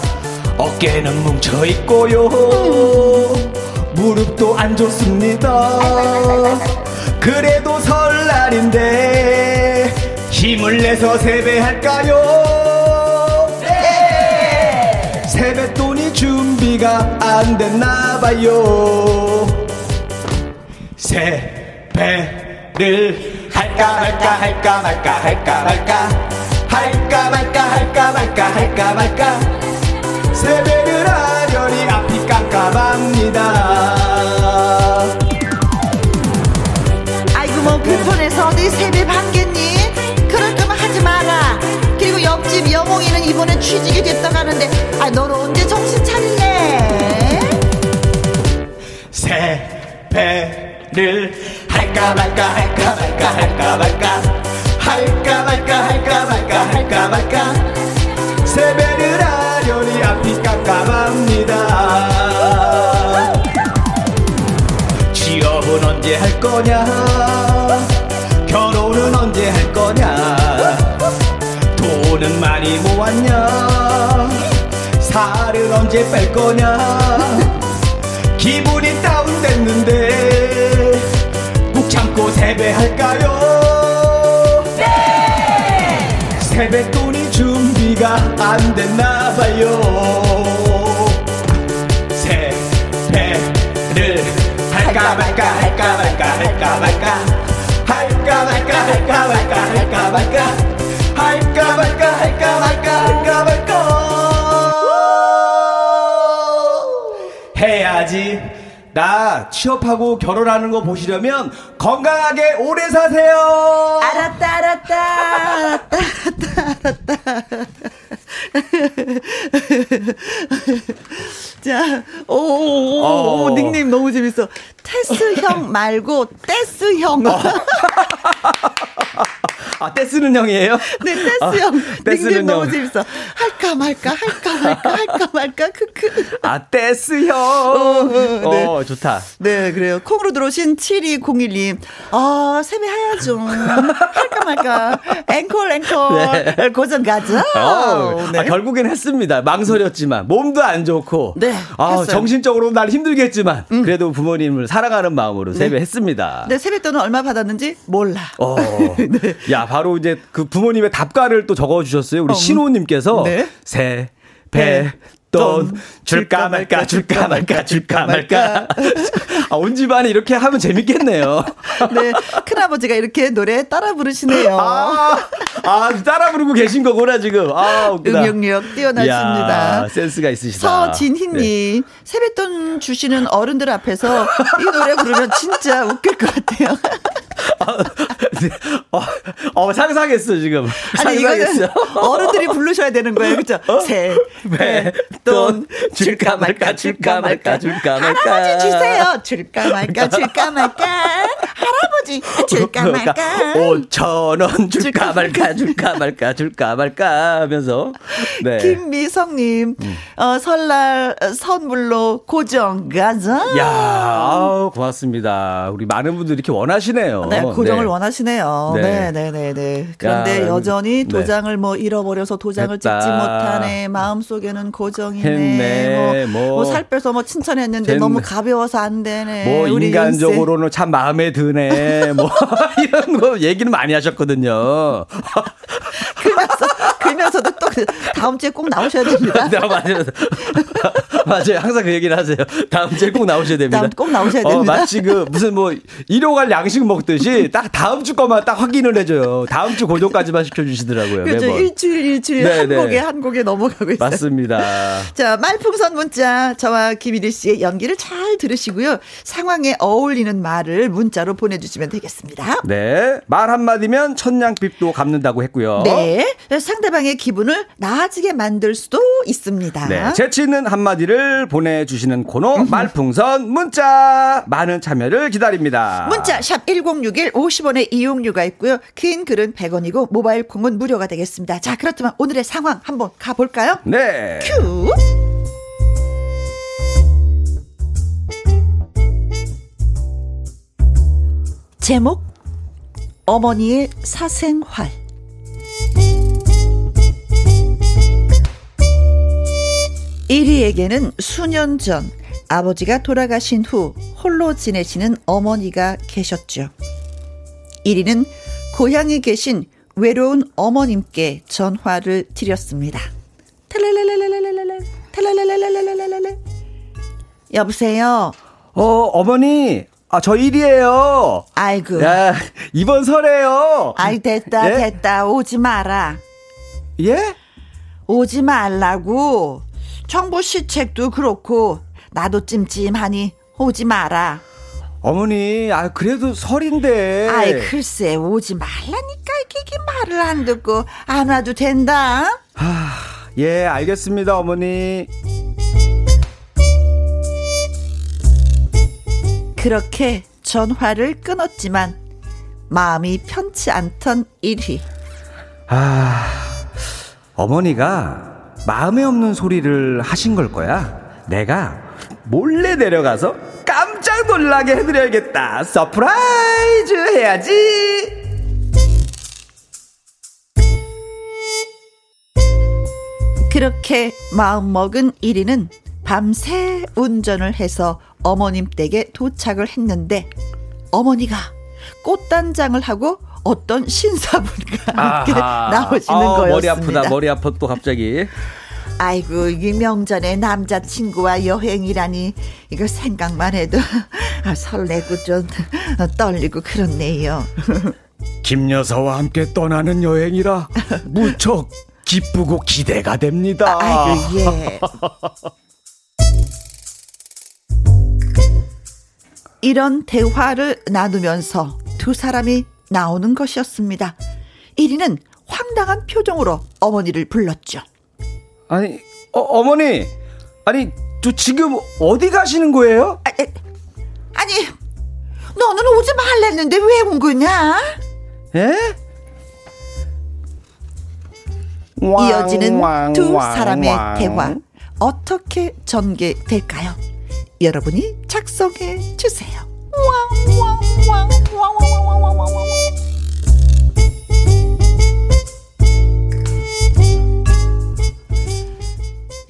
어깨는 뭉쳐 있고요. 음. 무릎도 안 좋습니다. 그래도 설날인데 힘을 내서 세배할까요? 네. 세뱃돈이 준비가 안 됐나 봐요. 세배를 할까 말까 할까 말까 할까 말까 할까 말까 할까 말까 할까 말까 세배를 하려니 앞이 깜깜합니다 아이고 뭐 근본에서 어디 세배 받겠니? 그럴 거면 하지 마라 그리고 옆집 여몽이는 이번에 취직이 됐다고 하는데 아 너는 언제 정신 차릴래? 세배를 할까 말까 할까 말까 할까 말까 할까 말까 할까 말까 할까 말까. 세배를 하려니 앞이 깜깜합니다. 취업은 언제 할 거냐? 결혼은 언제 할 거냐? 돈은 많이 모았냐? 살은 언제 뺄 거냐? 기분이 다운됐는데 꾹 참고 세배할까 세뱃돈이 준비가 안 됐나 봐요. 세배를 할까 말까 할까 말까 할까 말까. 할까 말까 할까 말까 할까 말까. 할까 말까 할까 말까 할까 말까. 해야지 나 취업하고 결혼하는 거 보시려면 건강하게 오래 사세요 알았다 알았다 알았다 알았다 알았다 자, 오, 오, 오, 오, 어. 닉네임 너무 재밌어. 테스 형 말고 떼스 형. 어. (laughs) 아, 떼쓰는 형이에요? 네, 떼스 아, 형. 닉네임 너무 재밌어. 할까 말까, 할까 말까, 할까 말까, 크크. 아, 떼스 형. 어, 어, 네. 어, 좋다. 네, 그래요. 콩으로 들어오신 7201님. 아, 세배해야죠. 할까 말까. 앵콜, 앵콜. 네. 고정 가자. 어, 네. 아, 결국엔 했습니다. 망설였지만. 몸도 안 좋고. 네. 아, 정신적으로 날 힘들겠지만. 음. 그래도 부모님을 사랑하는 마음으로 네. 세배했습니다. 네, 세뱃돈은 얼마 받았는지 몰라. 어. (laughs) 네. 야, 바로 이제 그 부모님의 답가를 또 적어 주셨어요. 우리 어. 신호님께서 네. 세, 배, 돈 줄까 말까 줄까 말까 줄까 말까. (laughs) 아, 온 집안이 이렇게 하면 재밌겠네요. (laughs) 네. 큰아버지가 이렇게 노래 따라 부르시네요. 아, 아 따라 부르고 계신 거구나, 지금. 아, 웃기다. 응용력 뛰어나십니다. 이야, 센스가 있으시다. 서진희님, 네. 세뱃돈 주시는 어른들 앞에서 이 노래 부르면 진짜 웃길 것 같아요. 어, 어, 상상했어, 지금. 아니, 상상했어. 어른들이 부르셔야 되는 거예요. 그죠? 어? 세, 배, 돈, 줄까 말까, 줄까 말까, 줄까 말까. 할아버지 주세요. 줄까 말까, (laughs) 줄까 말까. 할아버지, 줄까 말까. 5천 원 줄까 말까, 줄까 말까, 줄까 말까 하면서. 네. 김미성님, 음. 어, 설날 선물로 고정 가자. 야 고맙습니다. 우리 많은 분들이 이렇게 원하시네요. 네, 고정을 네. 원하시네요. 네, 네, 네, 네. 그런데 야, 여전히 네. 도장을 네. 뭐 잃어버려서 도장을 했다. 찍지 못하네. 마음 속에는 고정이네. 했네. 뭐, 뭐, 뭐살 빼서 뭐 칭찬했는데 된, 너무 가벼워서 안 되네. 뭐 인간적으로는 참 마음에 드네. 뭐 (laughs) 이런 거 얘기는 많이 하셨거든요. (laughs) 그러면서 그러면서도 또 다음 주에 꼭 나오셔야 됩니다. (laughs) 네, 맞아요. (laughs) 맞아요. 항상 그 얘기를 하세요. 다음 주에 꼭 나오셔야 됩니다. 꼭 나오셔야 됩니다. 어, 마치 그 무슨 뭐 일용할 양식 먹듯이 딱 다음 주 거만 딱 확인을 해줘요. 다음 주 고정까지만 시켜주시더라고요. 그렇죠. 매번. 일주일 일주일 네, 한 네. 곡에 한 곡에 넘어가고 있어요. 맞습니다. 자 말풍선 문자 저와 김일희 씨의 연기를 잘 들으시고요. 상황에 어울리는 말을 문자로 보내주시면 되겠습니다. 네. 말 한마디면 천냥빚도 갚는다고 했고요. 네. 상 대방의 기분을 나아지게 만들 수도 있습니다. 네. 재치 있는 한마디를 보내주시는 코너 말풍선 문자 많은 참여를 기다립니다. 문자 샵 1061 50원의 이용료가 있고요. 긴 글은 100원이고 모바일 콩은 무료가 되겠습니다. 자 그렇다면 오늘의 상황 한번 가볼까요? 네. 큐. 제목 어머니의 사생활 이리에게는 수년 전 아버지가 돌아가신 후 홀로 지내시는 어머니가 계셨죠. 이리는 고향에 계신 외로운 어머님께 전화를 드렸습니다. 여보세요. 어 어머니 아, 저 일이에요. 아이고. 야, 이번 설에요. 아이, 됐다, 예? 됐다. 오지 마라. 예? 오지 말라고. 정부 시책도 그렇고 나도 찜찜하니 오지 마라. 어머니, 아 그래도 설인데. 아이 글쎄 오지 말라니까 이게 말을 안 듣고 안 와도 된다. 하, 예 알겠습니다 어머니. 그렇게 전화를 끊었지만 마음이 편치 않던 일이. 아 어머니가 마음에 없는 소리를 하신 걸 거야. 내가 몰래 내려가서 깜짝 놀라게 해드려야겠다. surprise 해야지. 그렇게 마음먹은 1위는 밤새 운전을 해서 어머님 댁에 도착을 했는데 어머니가 꽃단장을 하고 어떤 (laughs) 신사분과 함께 나오시는 아, 거였습니다. 머리 아프다. 머리 아파 또 갑자기. 아이고 이 명전에 남자친구와 여행이라니 이거 생각만 해도 (laughs) 아, 설레고 좀 떨리고 그렇네요. 김 여사와 함께 떠나는 여행이라 무척 기쁘고 기대가 됩니다. 아이고 예. 이런 대화를 나누면서 두 사람이 나오는 것이었습니다. 1위는 황당한 표정으로 어머니를 불렀죠. 아니, 어, 머니 아니, 저 지금 어디 가시는 거예요? 아, 아니, 너는 오지 말랬는데 왜 온 거냐? 에? 이어지는 두 사람의 대화 어떻게 전개될까요? 여러분이 작성해 주세요.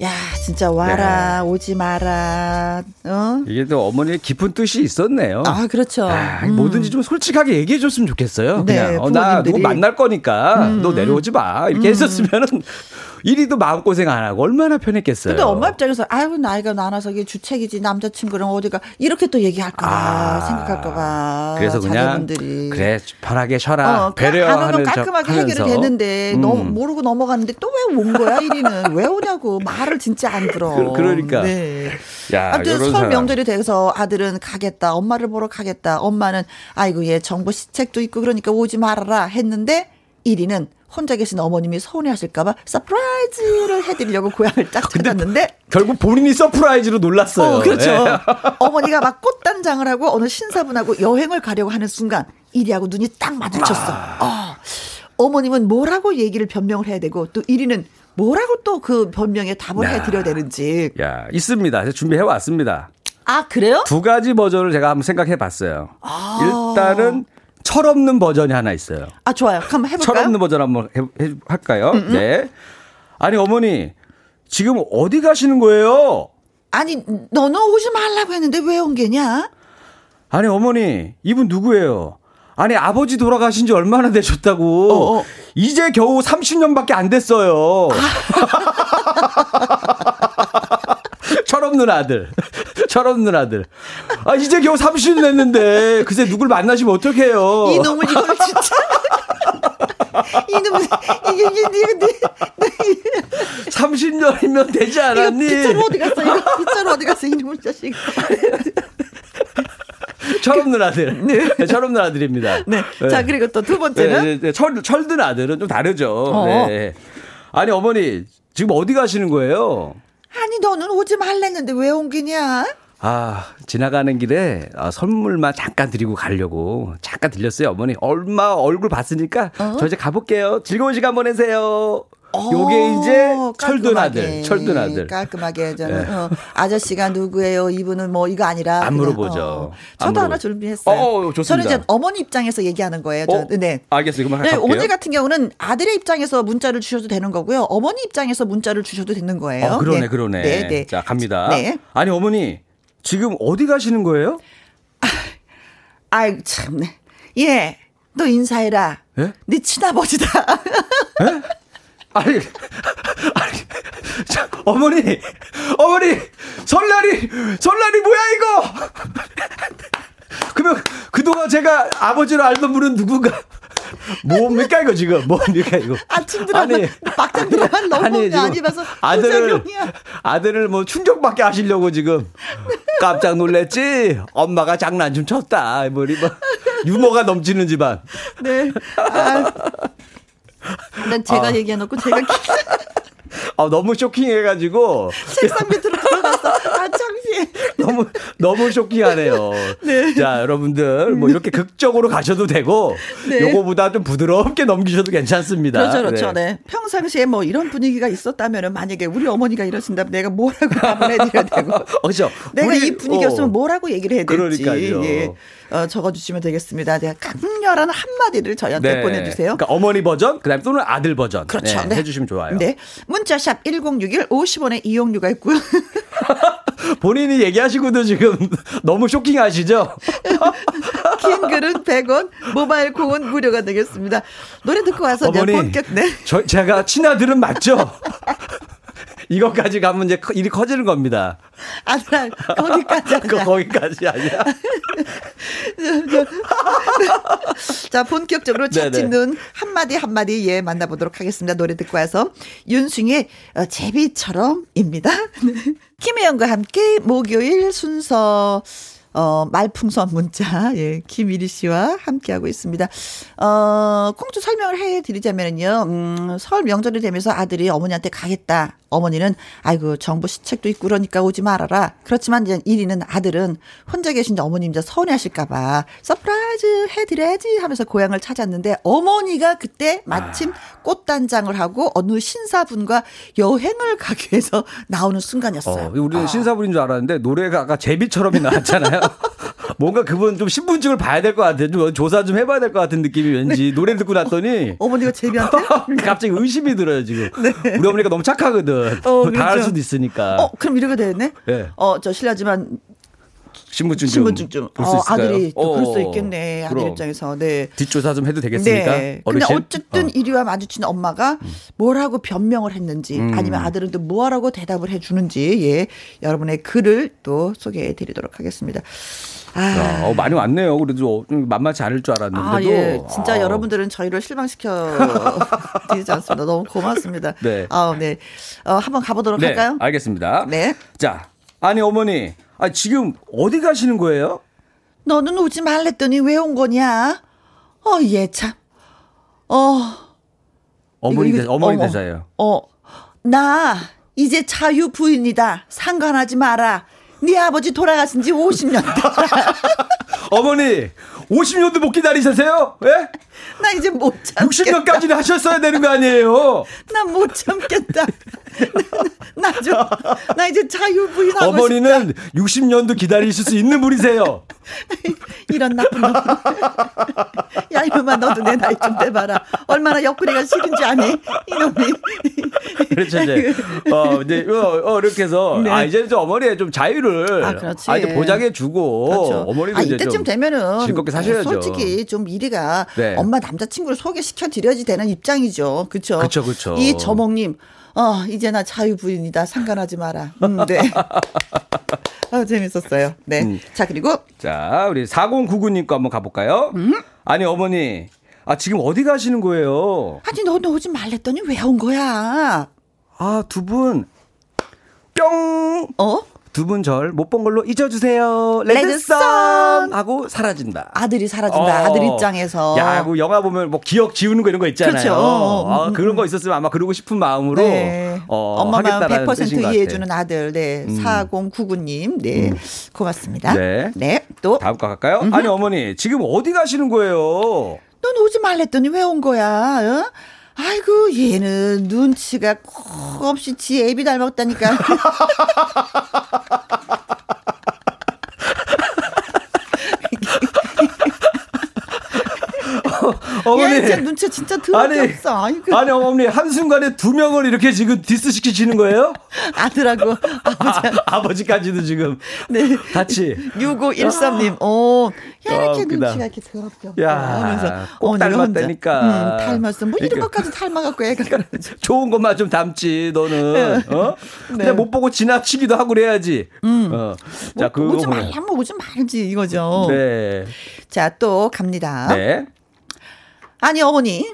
야, 진짜 와라, 네. 오지 마라. 어? 이게 또 어머니의 깊은 뜻이 있었네요. 아, 그렇죠. 아, 음. 뭐든지 좀 솔직하게 얘기해 줬으면 좋겠어요. 네, 그냥 어, 나 누구 만날 거니까 음. 너 내려오지 마. 이렇게 음. 했었으면은 이리도 마음고생 안 하고 얼마나 편했겠어요. 근데 엄마 입장에서 아유 나이가 많아서 이게 주책이지 남자친구랑 어디가 이렇게 또 얘기할까봐 아, 생각할까봐. 그래서 그냥 자녀분들이. 그래 편하게 쉬어라 어, 배려하는 깔끔하게 해결이 됐는데 음. 너무 모르고 넘어갔는데 또 왜 온 거야 1위는 왜 오냐고 말을 진짜 안 들어. 그, 러니까 네. 야, 아무튼 설 명절이 돼서 아들은 가겠다 엄마를 보러 가겠다 엄마는 아이고 얘 정보 시책도 있고 그러니까 오지 말아라 했는데 1위는 혼자 계신 어머님이 서운해하실까봐 surprise를 해드리려고 고향을 딱 찾았는데 결국 본인이 surprise로 놀랐어요. 어, 그렇죠. 네. 어머니가 막 꽃단장을 하고 어느 신사분하고 여행을 가려고 하는 순간 이리하고 눈이 딱 마주쳤어. 아. 어. 어머님은 뭐라고 얘기를 변명을 해야 되고 또 1위는 뭐라고 또 그 변명에 답을 야. 해드려야 되는지. 야 있습니다. 준비해 왔습니다. 아 그래요? 두 가지 버전을 제가 한번 생각해 봤어요. 아. 일단은 철없는 버전이 하나 있어요. 아, 좋아요. 한번 해볼까요? 철없는 버전 한번 해, 해 할까요? 음음. 네. 아니, 어머니, 지금 어디 가시는 거예요? 아니, 너는 오지 말라고 했는데 왜 온 게냐? 아니, 어머니, 이분 누구예요? 아니, 아버지 돌아가신 지 얼마나 되셨다고. 어어. 이제 겨우 30년밖에 안 됐어요. (laughs) 철없는 아들. (laughs) 철없는 아들. 아, 이제 겨우 30년 됐는데, 글쎄 누굴 만나시면 어떡해요. 이놈을 이걸 진짜. 이놈, 이게, 이게, 이게, 30년이면 되지 않았니? 빗자루 어디 갔어? 이거 빗자루 어디 갔어? 이놈의 자식. (laughs) 철없는 아들. 네. 네. 철없는 아들입니다. 네. 네. 자, 그리고 또 두 번째는. 네, 네, 철, 철든 아들은 좀 다르죠. 어. 네. 아니, 어머니, 지금 어디 가시는 거예요? 아니 너는 오지 말랬는데 왜 옮기냐? 아, 지나가는 길에 아, 선물만 잠깐 드리고 가려고 잠깐 들렸어요, 어머니. 얼마 얼굴 봤으니까 어? 저 이제 가볼게요. 즐거운 시간 보내세요. 어, 요게 이제 철든 아들, 철든 아들. 깔끔하게 저는 네. 어, 아저씨가 누구예요? 이분은 뭐 이거 아니라 안 물어보죠. 어. 저도 하나 준비했어요. 어, 좋습니다. 저는 이제 어머니 입장에서 얘기하는 거예요. 저, 어? 네. 알겠어요. 그럼 네, 오늘 같은 경우는 아들의 입장에서 문자를 주셔도 되는 거고요. 어머니 입장에서 문자를 주셔도 되는 거예요. 어, 그러네, 네. 그러네. 네, 네. 자, 갑니다. 네. 아니 어머니 지금 어디 가시는 거예요? 아, 아이 참네. 예, 너 인사해라. 예? 네 친아버지다. 예? 아니, 아니, 자, 어머니, 어머니, 설날이, 설날이 뭐야, 이거? 그러면 그동안 제가 아버지로 알던 분은 누군가? 뭡니까 이거 지금? 뭡니까 이거? 아침 드라마 막장 드라마 너무 아니, 아니라서 아들을 아들을 뭐 충격받게 하시려고 지금? 깜짝 놀랬지? 엄마가 장난 좀 쳤다. 뭐, 뭐 유머가 넘치는 집안. 네. 아, 난 제가 아. 얘기해놓고 제가 (laughs) 아, 너무 쇼킹해가지고. 책상 밑으로 들어갔어. 아, 창피해. (laughs) 너무 너무 쇼킹하네요. 네. 자, 여러분들 뭐 이렇게 극적으로 가셔도 되고 네. 요거보다 좀 부드럽게 넘기셔도 괜찮습니다. 그렇죠, 그렇죠. 네. 네. 평상시에 뭐 이런 분위기가 있었다면은 만약에 우리 어머니가 이러신다면 내가 뭐라고 답을 해드려야 되고. (laughs) 그렇죠. 내가 우리, 이 분위기였으면 어. 뭐라고 얘기를 해야 될지. 그러니까요. 예. 어, 적어주시면 되겠습니다. 네, 강렬한 한마디를 저희한테 네. 보내주세요. 그러니까 어머니 버전, 그 다음에 또는 아들 버전. 그렇죠. 네, 네. 해주시면 좋아요. 네. 문자샵 1061 50원의 이용료가 있고요. (laughs) (laughs) 본인이 얘기하시고도 지금 너무 쇼킹하시죠? (laughs) 긴 글은 100원, 모바일 콩은 무료가 되겠습니다. 노래 듣고 와서 어머니, 본격, 네. 저, 제가 친아들은 맞죠? (laughs) 이것까지 가면 이제 일이 커지는 겁니다. 아들 거기까지 아니야. 거기까지 아니야. (laughs) 자, 본격적으로 채찍눈 한마디 한마디 예 만나보도록 하겠습니다. 노래 듣고 와서 윤승의 어, 제비처럼입니다. (laughs) 김혜영과 함께 목요일 순서 어, 말풍선 문자, 예, 김일희 씨와 함께하고 있습니다. 어, 콩트 설명을 해 드리자면요, 음, 설 명절이 되면서 아들이 어머니한테 가겠다. 어머니는 아이고 정부 시책도 있고 그러니까 오지 말아라. 그렇지만 이제 1위는 아들은 혼자 계신 어머님 이제 서운해하실까봐 surprise 해드려야지 하면서 고향을 찾았는데 어머니가 그때 마침 아. 꽃단장을 하고 어느 신사분과 여행을 가기 위해서 나오는 순간이었어요. 어, 우리는 아. 신사분인 줄 알았는데 노래가 아까 제비처럼이 나왔잖아요. (laughs) 뭔가 그분 좀 신분증을 봐야 될 것 같아요. 좀 조사 좀 해봐야 될 것 같은 느낌이 왠지 네. 노래 듣고 났더니 어 머니가 제비한테 (laughs) 갑자기 의심이 들어요 지금. 네. 우리 어머니가 너무 착하거든. 어, 그렇죠. 다할 수도 있으니까. 어 그럼 이렇게 되네. 네. 어저 실례지만 신분증 신분증 좀. 어, 아들이 또 그럴 수 있겠네. 아들 그럼. 입장에서. 네. 뒷조사 좀 해도 되겠습니까? 네. 어르신? 근데 어쨌든 어. 이리와 마주친 엄마가 음. 뭐라고 변명을 했는지 음. 아니면 아들은 또 뭐라고 대답을 해 주는지 예. 여러분의 글을 또 소개해 드리도록 하겠습니다. 아. 어, 많이 왔네요. 그래도 좀 만만치 않을 줄 알았는데도. 아, 예. 진짜 아. 여러분들은 저희를 실망시켜 (laughs) 드리지 않습니다. 너무 고맙습니다. 네. 아, 네. 어, 한번 가보도록 네, 할까요? 알겠습니다. 네. 자, 아니 어머니, 아 지금 어디 가시는 거예요? 너는 오지 말랬더니 왜 온 거냐? 어, 얘 참. 어. 어머니 이거, 이거, 어머니 대사예요. 어. 나 이제 자유 부인이다. 상관하지 마라. 네 아버지 돌아가신 지 50년 됐다. (laughs) 어머니, 50년도 못 기다리셨어요? 예? 나 이제 못 참겠다. 60년까지는 하셨어야 되는 거 아니에요? 나 못 참겠다. (laughs) 나 좀, 나 이제 자유부인 하고 어머니는 싶다. 60년도 기다리실 수 있는 분이세요. (laughs) 이런 나쁜 놈. (laughs) 야, 이놈아, 너도 내 나이 좀 대봐라. 얼마나 옆구리가 싫은지 아니? 이놈이. 그렇죠, 이제. 어, 이제, 어, 어 이렇게 해서. 네. 아, 이제 좀 어머니의 좀 자유를. 아, 그렇지. 아, 이제 보장해 주고. 그렇죠. 어머니도 아, 이제 이때쯤 되면은. 즐겁게 사셔야죠. 솔직히 좀 이리가 네. 엄마 남자친구를 소개시켜 드려야지 되는 입장이죠. 그렇죠. 그렇죠, 그렇죠. 이 저몽님. 어, 이제 나 자유부인이다. 상관하지 마라. 음, 네. 아, (laughs) 재밌었어요. 네. 음. 자, 그리고. 자, 우리 4099님 거 한번 가볼까요? 음? 아니, 어머니. 아, 지금 어디 가시는 거예요? 아니, 너, 너 오지 말랬더니 왜 온 거야? 아, 두 분. 뿅! 어? 두 분 절 못 본 걸로 잊어주세요. 레드썬 하고 사라진다. 아들이 사라진다. 어. 아들 입장에서. 야, 그 영화 보면 뭐 기억 지우는 거 이런 거 있잖아요. 그렇죠. 아, 그런 거 있었으면 아마 그러고 싶은 마음으로 네. 어, 엄마 마음 100% 이해해주는 아들. 네, 음. 4099님. 네, 음. 고맙습니다. 네. 네, 또 다음 거 갈까요? 음흠. 아니 어머니 지금 어디 가시는 거예요? 넌 오지 말랬더니 왜 온 거야? 어? 아이고 얘는 눈치가 꼭 없이 지 애비 닮았다니까. (laughs) 어머니. 야, 진짜 눈치 진짜 더럽게 아니, 없어. 아이고. 아니, 어머니, 한순간에 두 명을 이렇게 지금 디스시키시는 거예요? (laughs) 아들하고 아버지. 아, 버지까지도 지금. 네. 같이. 6513님, 어, 야, 이렇게 어, 눈치가 이렇게 더럽게 없어. 야, 하면서. 꼭 닮았다니까. 음, 닮았어. 뭐 이런 그러니까. 것까지 닮아갖고 애가. 그러니까 좋은 것만 좀 담지, 너는. 네. 어? 네. 근데 못 보고 지나치기도 하고 그래야지. 음. 어. 자, 뭐, 그. 오지 말라면 오지 말지, 이거죠. 네. 자, 또 갑니다. 네. 아니 어머니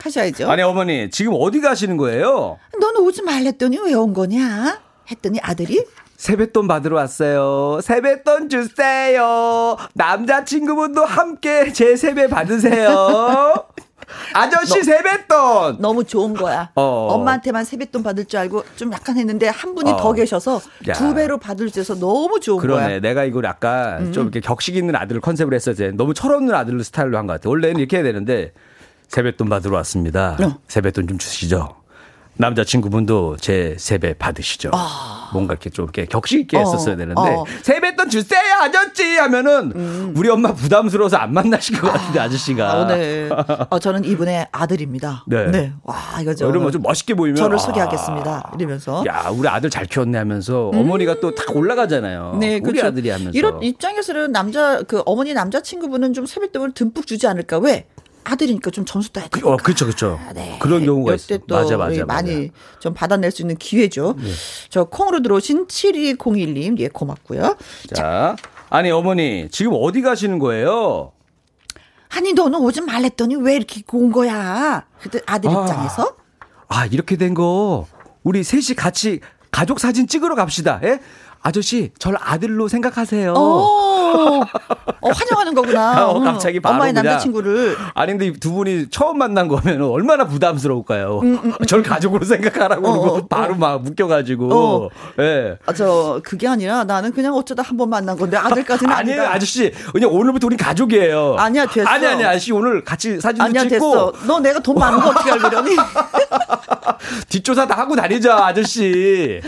하셔야죠. 아니 어머니 지금 어디 가시는 거예요? 너는 오지 말랬더니 왜 온 거냐? 했더니 아들이 세뱃돈 받으러 왔어요. 세뱃돈 주세요. 남자친구분도 함께 제 세배 받으세요. (laughs) 아저씨 너, 세뱃돈. 너무 좋은 거야. 어. 엄마한테만 세뱃돈 받을 줄 알고 좀 약간 했는데 한 분이 어. 더 계셔서 야. 두 배로 받을 수 있어서 너무 좋은 그러네. 거야. 그러네. 내가 이걸 약간 음. 좀 이렇게 격식 있는 아들을 했어야 돼. 너무 철없는 아들 스타일로 한 것 같아. 원래는 이렇게 해야 되는데 세뱃돈 받으러 왔습니다. 어. 세뱃돈 좀 주시죠. 남자친구분도 제 세배 받으시죠. 아. 뭔가 이렇게 좀 이렇게 격식 있게 어. 했었어야 되는데 어. 세뱃돈 주세요 아저씨 하면은 음. 우리 엄마 부담스러워서 안 만나실 것 같은데 아, 저씨가 아, 네. 어, 저는 이분의 아들입니다. 네. 네. 와 이거 저 여러분 좀 멋있게 보이면 저를 아. 소개하겠습니다. 이러면서 야 우리 아들 잘 키웠네 하면서 음. 어머니가 또 탁 올라가잖아요. 네, 우리 그렇죠. 아들이 하면서 이런 입장에서는 남자 그 어머니 남자친구분은 좀 세뱃돈을 듬뿍 주지 않을까 왜? 아들이니까 좀 점수 따야 돼. 어, 그렇죠, 그렇죠. 아, 네. 그런 경우가 있어. 또 맞아, 맞아, 많이 맞아. 좀 받아낼 수 있는 기회죠. 네. 저 콩으로 들어오신 7201님, 예, 고맙고요. 자, 자, 아니 어머니 지금 어디 가시는 거예요? 아니 너는 오지 말랬더니 왜 이렇게 온 거야? 그때 아들 아, 입장에서? 아 이렇게 된 거 우리 셋이 같이 가족 사진 찍으러 갑시다. 예? 아저씨, 절 아들로 생각하세요. 어, 어 환영하는 거구나. (laughs) 어, 갑자기 바로 엄마의 남자친구를. 아니 근데 두 분이 처음 만난 거면 얼마나 부담스러울까요? 음, 음, 음. (laughs) 절 가족으로 생각하라고 어, 그러고 어, 바로 막 묶여가지고. 어. 예. 네. 아, 저 그게 아니라 나는 그냥 어쩌다 한 번 만난 건데 아들까지는 아니에요, 아저씨. 그냥 오늘부터 우리 가족이에요. 아니야, 됐어. 아니 아니 아저씨 오늘 같이 사진 아니야, 찍고. 됐어. 너 내가 돈 많은 거 어떻게 알려니? (laughs) 뒷조사 다 하고 다니자, 아저씨.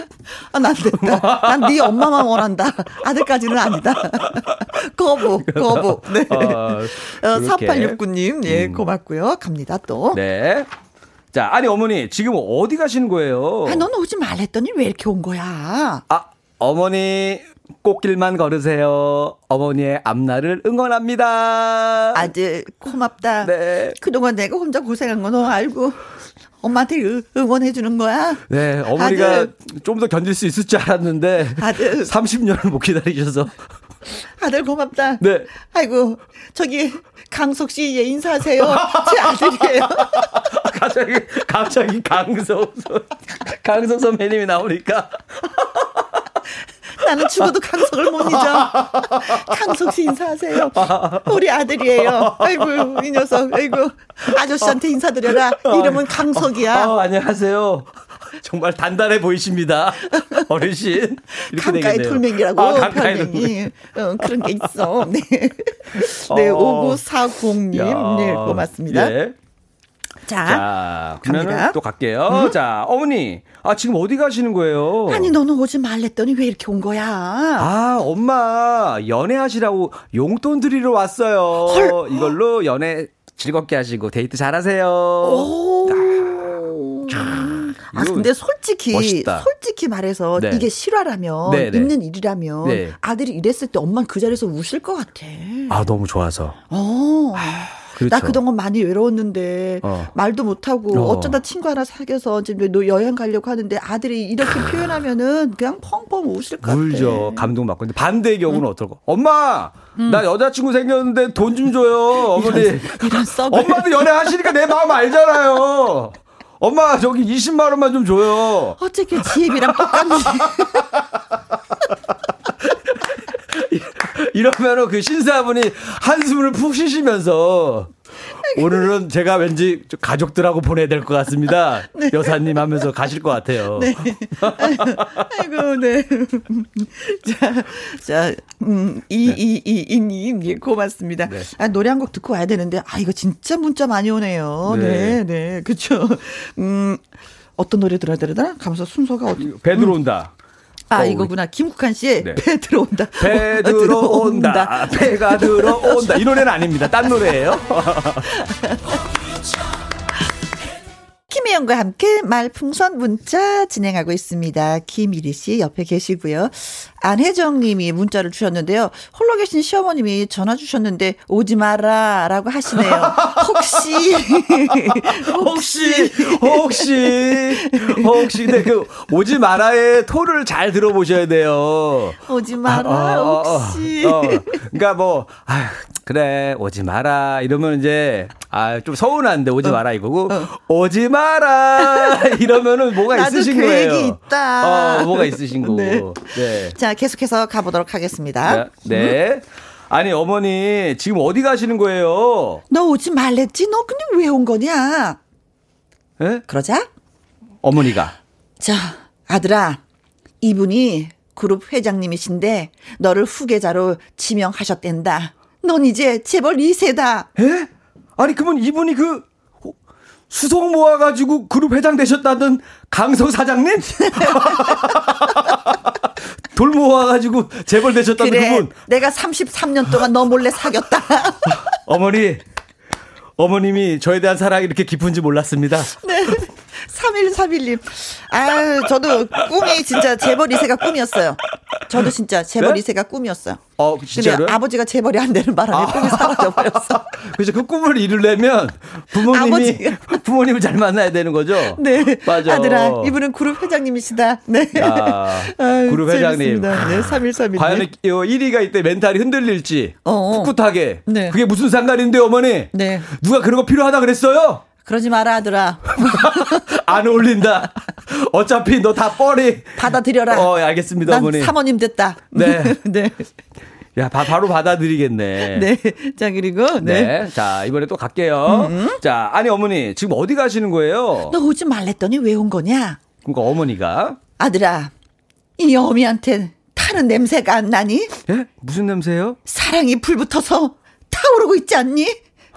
아, 난 됐다. 난네 엄마만 원한다. 아들까지는 아니다. (laughs) 거부, 거부. (laughs) 네. 아, 어, 4869님, 예, 음. 고맙고요. 갑니다, 또. 네. 자, 아니, 어머니, 지금 어디 가시는 거예요? 아, 너는 오지 말랬더니 왜 이렇게 온 거야? 아, 어머니, 꽃길만 걸으세요. 어머니의 앞날을 응원합니다. 아들, 고맙다. 네. 그동안 내가 혼자 고생한 거너 알고. 엄마한테 응원해 주는 거야? 네, 어머니가 좀 더 견딜 수 있을 줄 알았는데 아들 (laughs) 30년을 못 기다리셔서 아들 고맙다. 네. 아이고 저기 강석 씨 예, 인사하세요. 제 아들이에요. (laughs) 갑자기 갑자기 강석 (laughs) 강석 선배님이 나오니까 나는 죽어도 강석을 못 잊어. (laughs) 강석 씨 인사하세요. 우리 아들이에요. 아이고, 이 녀석. 아이고, 아저씨한테 인사드려라. 이름은 강석이야. 어, 어, 안녕하세요. 정말 단단해 보이십니다. 어르신. 강가의 돌멩이라고. 아, 강가의 돌멩이. 어, 그런 게 있어. 네. 네, 어. 5940님. 네, 고맙습니다. 예. 자, 자 그러면 또 갈게요. 음? 자, 어머니. 아, 지금 어디 가시는 거예요? 아니, 너는 오지 말랬더니 왜 이렇게 온 거야? 아, 엄마, 연애하시라고 용돈 드리러 왔어요. 헐. 이걸로 연애 즐겁게 하시고 데이트 잘 하세요. 오. 아, 근데 솔직히 멋있다. 솔직히 말해서 네. 이게 실화라면 네, 네. 있는 일이라면 네. 아들이 이랬을 때 엄마는 그 자리에서 우실 것 같아. 아 너무 좋아서. 어. 그렇죠. 나 그동안 많이 외로웠는데 어. 말도 못하고 어. 어쩌다 친구 하나 사귀어서 지금 여행 가려고 하는데 아들이 이렇게 표현하면은 그냥 펑펑 우실 것 같아. 울죠. 감동 받고. 근데 반대의 경우는 응. 어떨까? 엄마! 음. 나 여자친구 생겼는데 돈 좀 줘요. 어머니. 이런, 이런 엄마도 연애하시니까 내 마음 알잖아요. 엄마 저기 20만 원만 좀 줘요. 어떻게 지혜비랑 똑같네. (laughs) 이러면은 그 신사분이 한숨을 푹 쉬시면서 오늘은 제가 왠지 가족들하고 보내야 될 것 같습니다. (laughs) 네. 여사님 하면서 가실 것 같아요. 네. 아이고, 네. (laughs) 자, 자, 음, 이, 네. 이, 이, 이님, 예, 고맙습니다. 네. 아, 노래 한 곡 듣고 와야 되는데, 아, 이거 진짜 문자 많이 오네요. 네, 네, 네 그쵸. 음, 어떤 노래 들어야 되나? 가면서 순서가 어디? 배 들어온다. 음. 아, 어, 이거구나. 김국환 씨의 네. 배 들어온다. 배 들어온다. 배가 들어온다. 이 노래는 아닙니다. 딴 노래예요. (laughs) 김혜영과 함께 말풍선 문자 진행하고 있습니다. 김일희 씨 옆에 계시고요. 안혜정 님이 문자를 주셨는데요. 홀로 계신 시어머님이 전화 주셨는데 오지 마라 라고 하시네요. (laughs) 혹시 혹시 혹시 혹시 근데 그 오지 마라의 토를 잘 들어보셔야 돼요. 오지 마라 아, 어, 어, 어, 혹시 어, 그러니까 뭐 아, 그래 오지 마라 이러면 이제 아 좀 서운한데 오지 어. 마라 이거고 어. 오지 마라 (laughs) 이러면은 뭐가 있으신 그 거예요. 얘기 있다. 어 뭐가 있으신 거고. 네. 네. 자 계속해서 가보도록 하겠습니다. 네. 네. 아니 어머니 지금 어디 가시는 거예요? 너 오지 말랬지? 너 근데 왜 온 거냐? 예? 그러자 어머니가 자 아들아 이분이 그룹 회장님이신데 너를 후계자로 지명하셨댄다. 넌 이제 재벌 2세다. 예? 아니 그러면 이분이 그 수석 모아가지고 그룹 회장 되셨다던 강성 사장님? (laughs) 돌 모아가지고 재벌 되셨다던 그래, 그분. 내가 33년 동안 너 몰래 사귀었다. (laughs) 어머니, 어머님이 저에 대한 사랑이 이렇게 깊은지 몰랐습니다. 네. 3131님. 아 저도 꿈이 진짜 재벌 2세가 꿈이었어요. 저도 진짜 재벌 네? 2세가 꿈이었어요. 어, 진짜로? 근데 아버지가 재벌이 안 되는 바람에 아. 꿈이 사라져 버렸어. (laughs) 그래서 그 꿈을 이루려면 부모님이 (laughs) 부모님을 잘 만나야 되는 거죠. 네, 맞아. 아들아, 이분은 그룹 회장님이시다. 네. (laughs) 아, 그룹 회장님. 네, 3131. 과연 1위가 이때 멘탈이 흔들릴지 어 어. 꿋꿋하게. 네. 그게 무슨 상관인데 어머니? 네. 누가 그런 거 필요하다 그랬어요? 그러지 마라 아들아. (laughs) 안 어울린다. 어차피 너 다 뻘이. 받아들여라. 어, 알겠습니다, 어머니. 사모님 됐다. 네. (laughs) 네. 야, 바, 바로 받아들이겠네. 네. 자, 그리고, 네. 네. 자, 이번에 또 갈게요. 음. 자, 아니, 어머니, 지금 어디 가시는 거예요? 너 오지 말랬더니 왜 온 거냐? 그러니까 어머니가. 아들아, 이 어미한테 타는 냄새가 안 나니? 예? 무슨 냄새요? 사랑이 불붙어서 타오르고 있지 않니?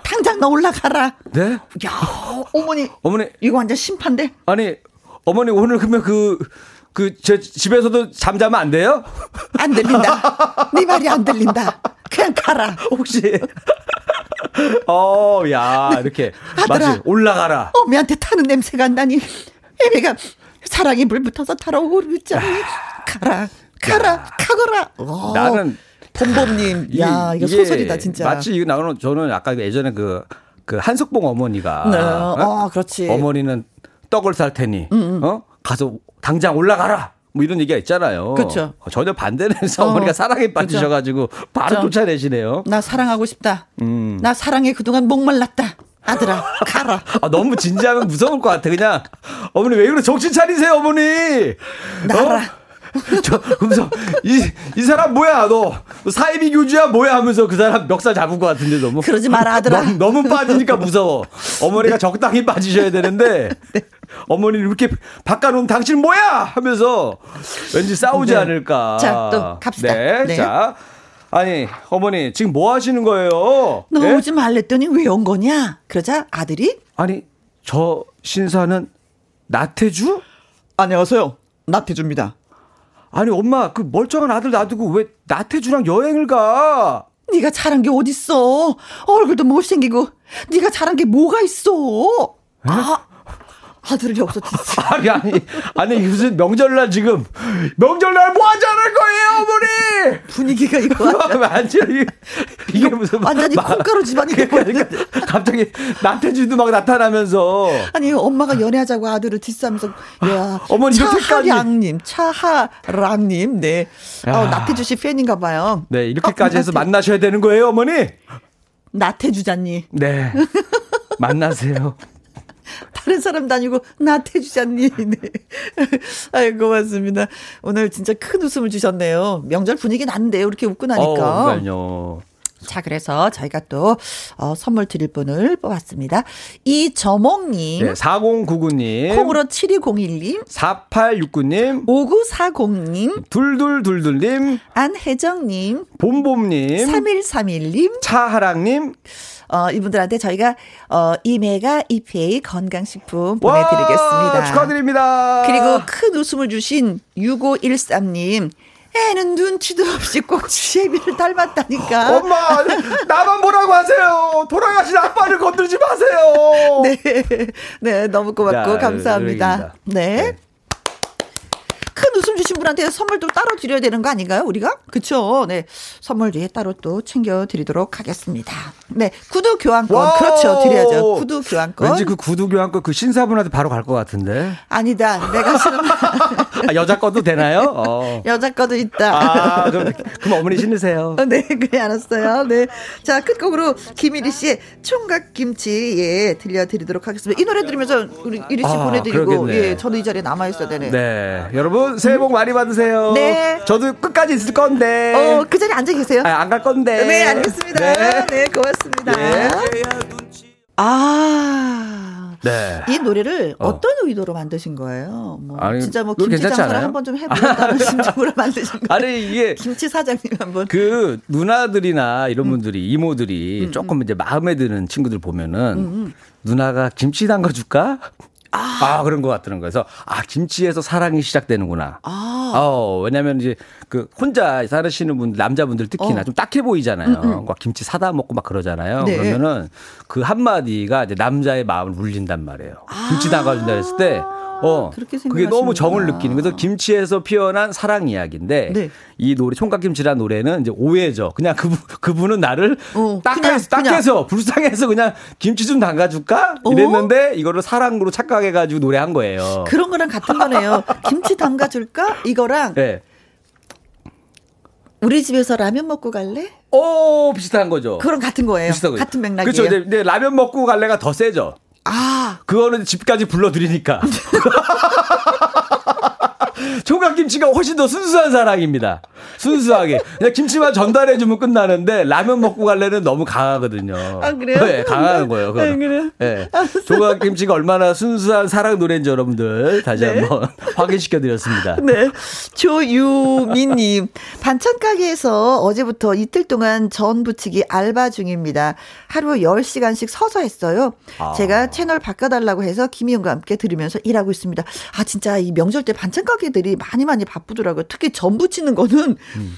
당장 너 올라가라. 네? 야, 어머니. 어머니. 이거 완전 심판데? 아니, 어머니 오늘 그러면 그, 그, 제 집에서도 잠자면 안 돼요? 안 들린다. 네 말이 안 들린다. 그냥 가라. 혹시. (laughs) 어, 야, 네. 이렇게. 아들아, 맞지? 올라가라. 어미한테 타는 냄새가 안 나니. 애미가 사랑이 불 붙어서 타러오르고 있잖니. 가라. 가라. 야. 가거라. 오. 나는 봄봄님, 야 이거 소설이다 진짜. 마치 이거 나오는 저는 아까 예전에 그, 그 한석봉 어머니가. 네. 어, 어 그렇지. 어머니는 떡을 살 테니, 음, 음. 어 가서 당장 올라가라. 뭐 이런 얘기가 있잖아요. 그렇죠. 전혀 반대는 해서 어, 머니가 사랑에 빠지셔가지고 바로 그쵸. 쫓아내시네요. 나 사랑하고 싶다. 음. 나 사랑에 그동안 목말랐다. 아들아, 가라. (laughs) 아, 너무 진지하면 무서울 것 같아. 그냥, 어머니 왜 그래? 정신 차리세요, 어머니. 나라. 어? (laughs) 저, 그러면서, 이, 이 사람 뭐야, 너. 사이비 교주야, 뭐야 하면서 그 사람 멱살 잡은 것 같은데, 너무. 그러지 마라, 아들아. 너무, 너무 빠지니까 무서워. 어머니가 네. 적당히 빠지셔야 되는데, 네. 어머니를 이렇게 바꿔놓은 당신 뭐야! 하면서 왠지 싸우지 네. 않을까. 자, 또 갑시다. 네. 네. 자. 아니, 어머니, 지금 뭐 하시는 거예요? 너 네? 오지 말랬더니 왜 온 거냐? 그러자 아들이? 아니, 저 신사는 나태주? 안녕하세요. 나태주입니다. 아니 엄마 그 멀쩡한 아들 놔두고 왜 나태주랑 여행을 가? 네가 잘한 게 어딨어? 얼굴도 못생기고 네가 잘한 게 뭐가 있어? 에? 아, 아들이 없어졌어. (laughs) 아니, 아니, 아니, 무슨 명절날 지금, 명절날 뭐 하자는 거예요, 어머니! 분위기가 이거. 완전히, 이게 무슨. 완전히 콩가루 집안이 되버렸는데. 그러니까 갑자기 나태주도 막 나타나면서. 아니, 엄마가 연애하자고 아들을 디스하면서, 야. 어머니 이렇게까지. 차하랑님, 차하랑님, 네. 어, 나태주 씨 팬인가 봐요. 네, 이렇게까지 어, 해서 나태... 만나셔야 되는 거예요, 어머니? 나태주자니. 네. 만나세요. 다른 사람 다니고 나태주자님. (laughs) 네. 아이 고맙습니다. 오늘 진짜 큰 웃음을 주셨네요. 명절 분위기 났는데요. 이렇게 웃고 나니까. 어, 자, 그래서 저희가 또, 어, 선물 드릴 분을 뽑았습니다. 이저몽님. 네, 4099님. 콩으로 7201님. 4869님. 5940님. 둘둘둘둘님. 안혜정님. 봄봄님. 3131님. 차하랑님. 어, 이분들한테 저희가 어, 이메가 EPA 건강식품 보내드리겠습니다. 축하드립니다. 그리고 큰 웃음을 주신 6513님. 애는 눈치도 없이 꼭 주혜비를 닮았다니까. (laughs) 엄마, 나만 뭐라고 하세요. 돌아가신 아빠를 건들지 마세요. (laughs) 네. 네, 너무 고맙고 자, 감사합니다. 네. 네. 큰 웃음 주신 분한테 선물도 따로 드려야 되는 거 아닌가요? 우리가? 그쵸. 네. 선물 뒤에 따로 또 챙겨드리도록 하겠습니다. 네. 구두 교환권. 와우. 그렇죠. 드려야죠. 구두 교환권. 왠지 그 구두 교환권 그 신사분한테 바로 갈 것 같은데. 아니다. 내가 싫은. (laughs) 아, 여자 거도 되나요? 어. 여자 거도 있다. 아, 그럼, 그럼 어머니 신으세요. 네. 그래, 알았어요. 네. 자, 끝곡으로 김일희 씨의 총각 김치, 예, 들려드리도록 하겠습니다. 이 노래 들으면서 우리 이리 씨 아, 보내드리고, 그러겠네. 예, 저도 이 자리에 남아있어야 되네. 네. 여러분, 새해 복 많이 받으세요. 네. 저도 끝까지 있을 건데. 어, 그 자리에 앉아 계세요. 아, 안갈 건데. 네, 알겠습니다. 네, 네 고맙습니다. 네. 아. 네. 이 노래를 어. 떤 의도로 만드신 거예요? 뭐 아니, 진짜 뭐 김치 장사를 한번 좀 해보겠다는 (laughs) 심정으로 만드신 거예요? 아니 이게 김치 사장님 한번 그 누나들이나 이런 음. 분들이 이모들이 음, 음. 조금 이제 마음에 드는 친구들 보면은 음, 음. 누나가 김치 담가 줄까? 아. 아, 그런 것 같더라고요. 그래서, 아, 김치에서 사랑이 시작되는구나. 아. 어, 왜냐면 이제 그 혼자 살으시는 분, 남자분들 특히나 어. 좀 딱해 보이잖아요. 음, 음. 막 김치 사다 먹고 막 그러잖아요. 네. 그러면은 그 한마디가 이제 남자의 마음을 울린단 말이에요. 아. 김치 담가준다 했을 때, 어, 그게 너무 정을 느끼는. 그래서 김치에서 피어난 사랑 이야기인데 네. 이 노래 총각김치라는 노래는 이제 오해죠. 그냥 그분 그분은 나를 어, 딱해서 딱해서 불쌍해서 그냥 김치 좀 담가줄까 어? 이랬는데 이거를 사랑으로 착각해가지고 노래한 거예요. 그런 거랑 같은 거네요. 김치 담가줄까 이거랑. 네. 우리 집에서 라면 먹고 갈래? 오 비슷한 거죠. 그런 같은 거예요. 비슷한 거죠. 같은 맥락이에요. 그렇죠. 근데 라면 먹고 갈래가 더 세죠. 아. 그거는 집까지 불러드리니까. (laughs) 총각김치가 훨씬 더 순수한 사랑입니다. 순수하게. 그냥 김치만 전달해주면 끝나는데 라면 먹고 갈래는 너무 강하거든요. 아, 그래요? 네, 강한 거예요. 그건. 아, 그래요? 네. 총각김치가 얼마나 순수한 사랑 노래인지 여러분들 다시 네. 한번 (laughs) 확인시켜 드렸습니다. 네. 조유미님. 반찬 가게에서 어제부터 이틀 동안 전 부치기 알바 중입니다. 하루 10시간씩 서서 했어요. 아. 제가 채널 바꿔달라고 해서 김희영과 함께 들으면서 일하고 있습니다. 아, 진짜 이 명절 때 반찬 가게 들이 많이 많이 바쁘더라고요. 특히 전 부치는 거는 음.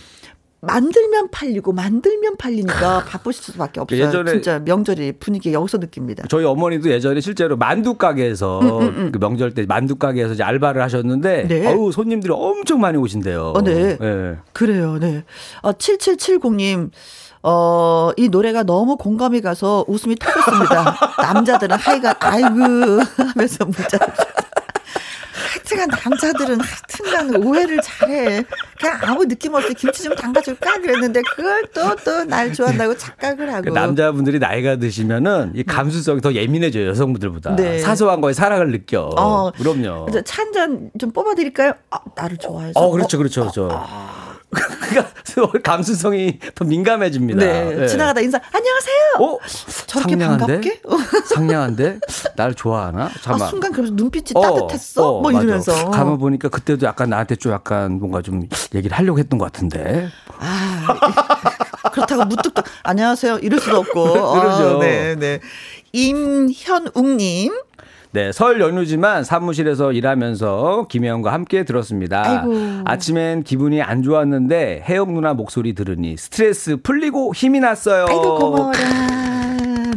만들면 팔리고 만들면 팔리니까 바쁘실 수밖에 없어요. 예전에 진짜 명절이 분위기 여기서 느낍니다. 저희 어머니도 예전에 실제로 만두 가게에서 음, 음, 음. 그 명절 때 만두 가게에서 이제 알바를 하셨는데 네. 어우 손님들이 엄청 많이 오신대요. 어, 네. 네. 그래요. 네. 어, 7770님 어, 이 노래가 너무 공감이 가서 웃음이 터졌습니다. (laughs) 남자들은 하이가 아이고 하면서 문자 하여튼간 남자들은 하여튼간 오해를 잘해. 그냥 아무 느낌 없이 김치 좀 담가줄까 그랬는데 그걸 또 또 날 좋아한다고 착각을 하고. 그 남자분들이 나이가 드시면은 이 감수성이 더 예민해져요 여성분들보다. 네. 사소한 거에 사랑을 느껴. 어, 그럼요. 찬잔 좀 뽑아드릴까요? 아, 나를 좋아해서. 어 그렇죠 그렇죠 그렇죠. 아. 그러니까 (laughs) 감수성이 더 민감해집니다. 네. 네. 지나가다 인사 안녕하세요. 어? 저렇게 상냥한데? 반갑게? (laughs) 상냥한데? 날 좋아하나? 잠깐. 아, 순간 그래서 눈빛이 어, 따뜻했어. 어, 뭐 이러면서. 맞아. 가만 보니까 그때도 약간 나한테 좀 약간 뭔가 좀 얘기를 하려고 했던 것 같은데. 아. (laughs) 그렇다고 무뚝뚝 안녕하세요 이럴 수도 없고. 그러죠. 어, 네, 네. 임현웅님. 네, 설 연휴지만 사무실에서 일하면서 김혜영과 함께 들었습니다. 아이고. 아침엔 기분이 안 좋았는데 혜영 누나 목소리 들으니 스트레스 풀리고 힘이 났어요. 아이고 고마워라.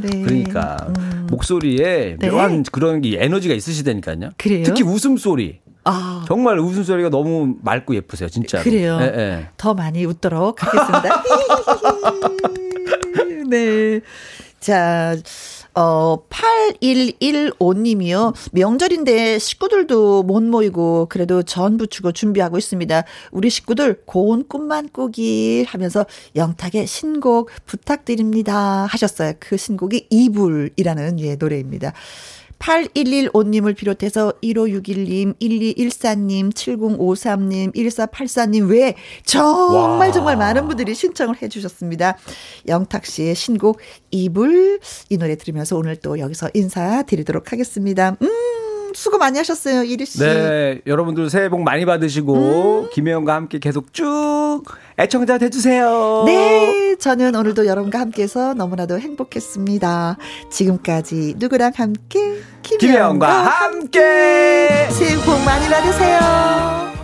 네. 그러니까 음. 목소리에 네. 묘한 그런 게 에너지가 있으시다니까요. 그래요? 특히 웃음소리. 아. 정말 웃음소리가 너무 맑고 예쁘세요, 진짜. 그래요. 네, 네. 더 많이 웃도록 하겠습니다. (laughs) 네. 자, 어, 8115님이요. 명절인데 식구들도 못 모이고 그래도 전 부추고 준비하고 있습니다. 우리 식구들 고운 꿈만 꾸기 하면서 영탁의 신곡 부탁드립니다 하셨어요. 그 신곡이 이불이라는 예, 노래입니다. 8115님을 비롯해서 1561님, 1214님, 7053님, 1484님 외에 정말 와. 정말 많은 분들이 신청을 해 주셨습니다. 영탁 씨의 신곡 이불 이 노래 들으면서 오늘 또 여기서 인사드리도록 하겠습니다. 음. 수고 많이 하셨어요, 이리 씨. 네, 여러분들 새해 복 많이 받으시고 음. 김혜영과 함께 계속 쭉 애청자 돼주세요. 네, 저는 오늘도 여러분과 함께해서 너무나도 행복했습니다. 지금까지 누구랑 함께 김혜영과 함께 새해 복 많이 받으세요.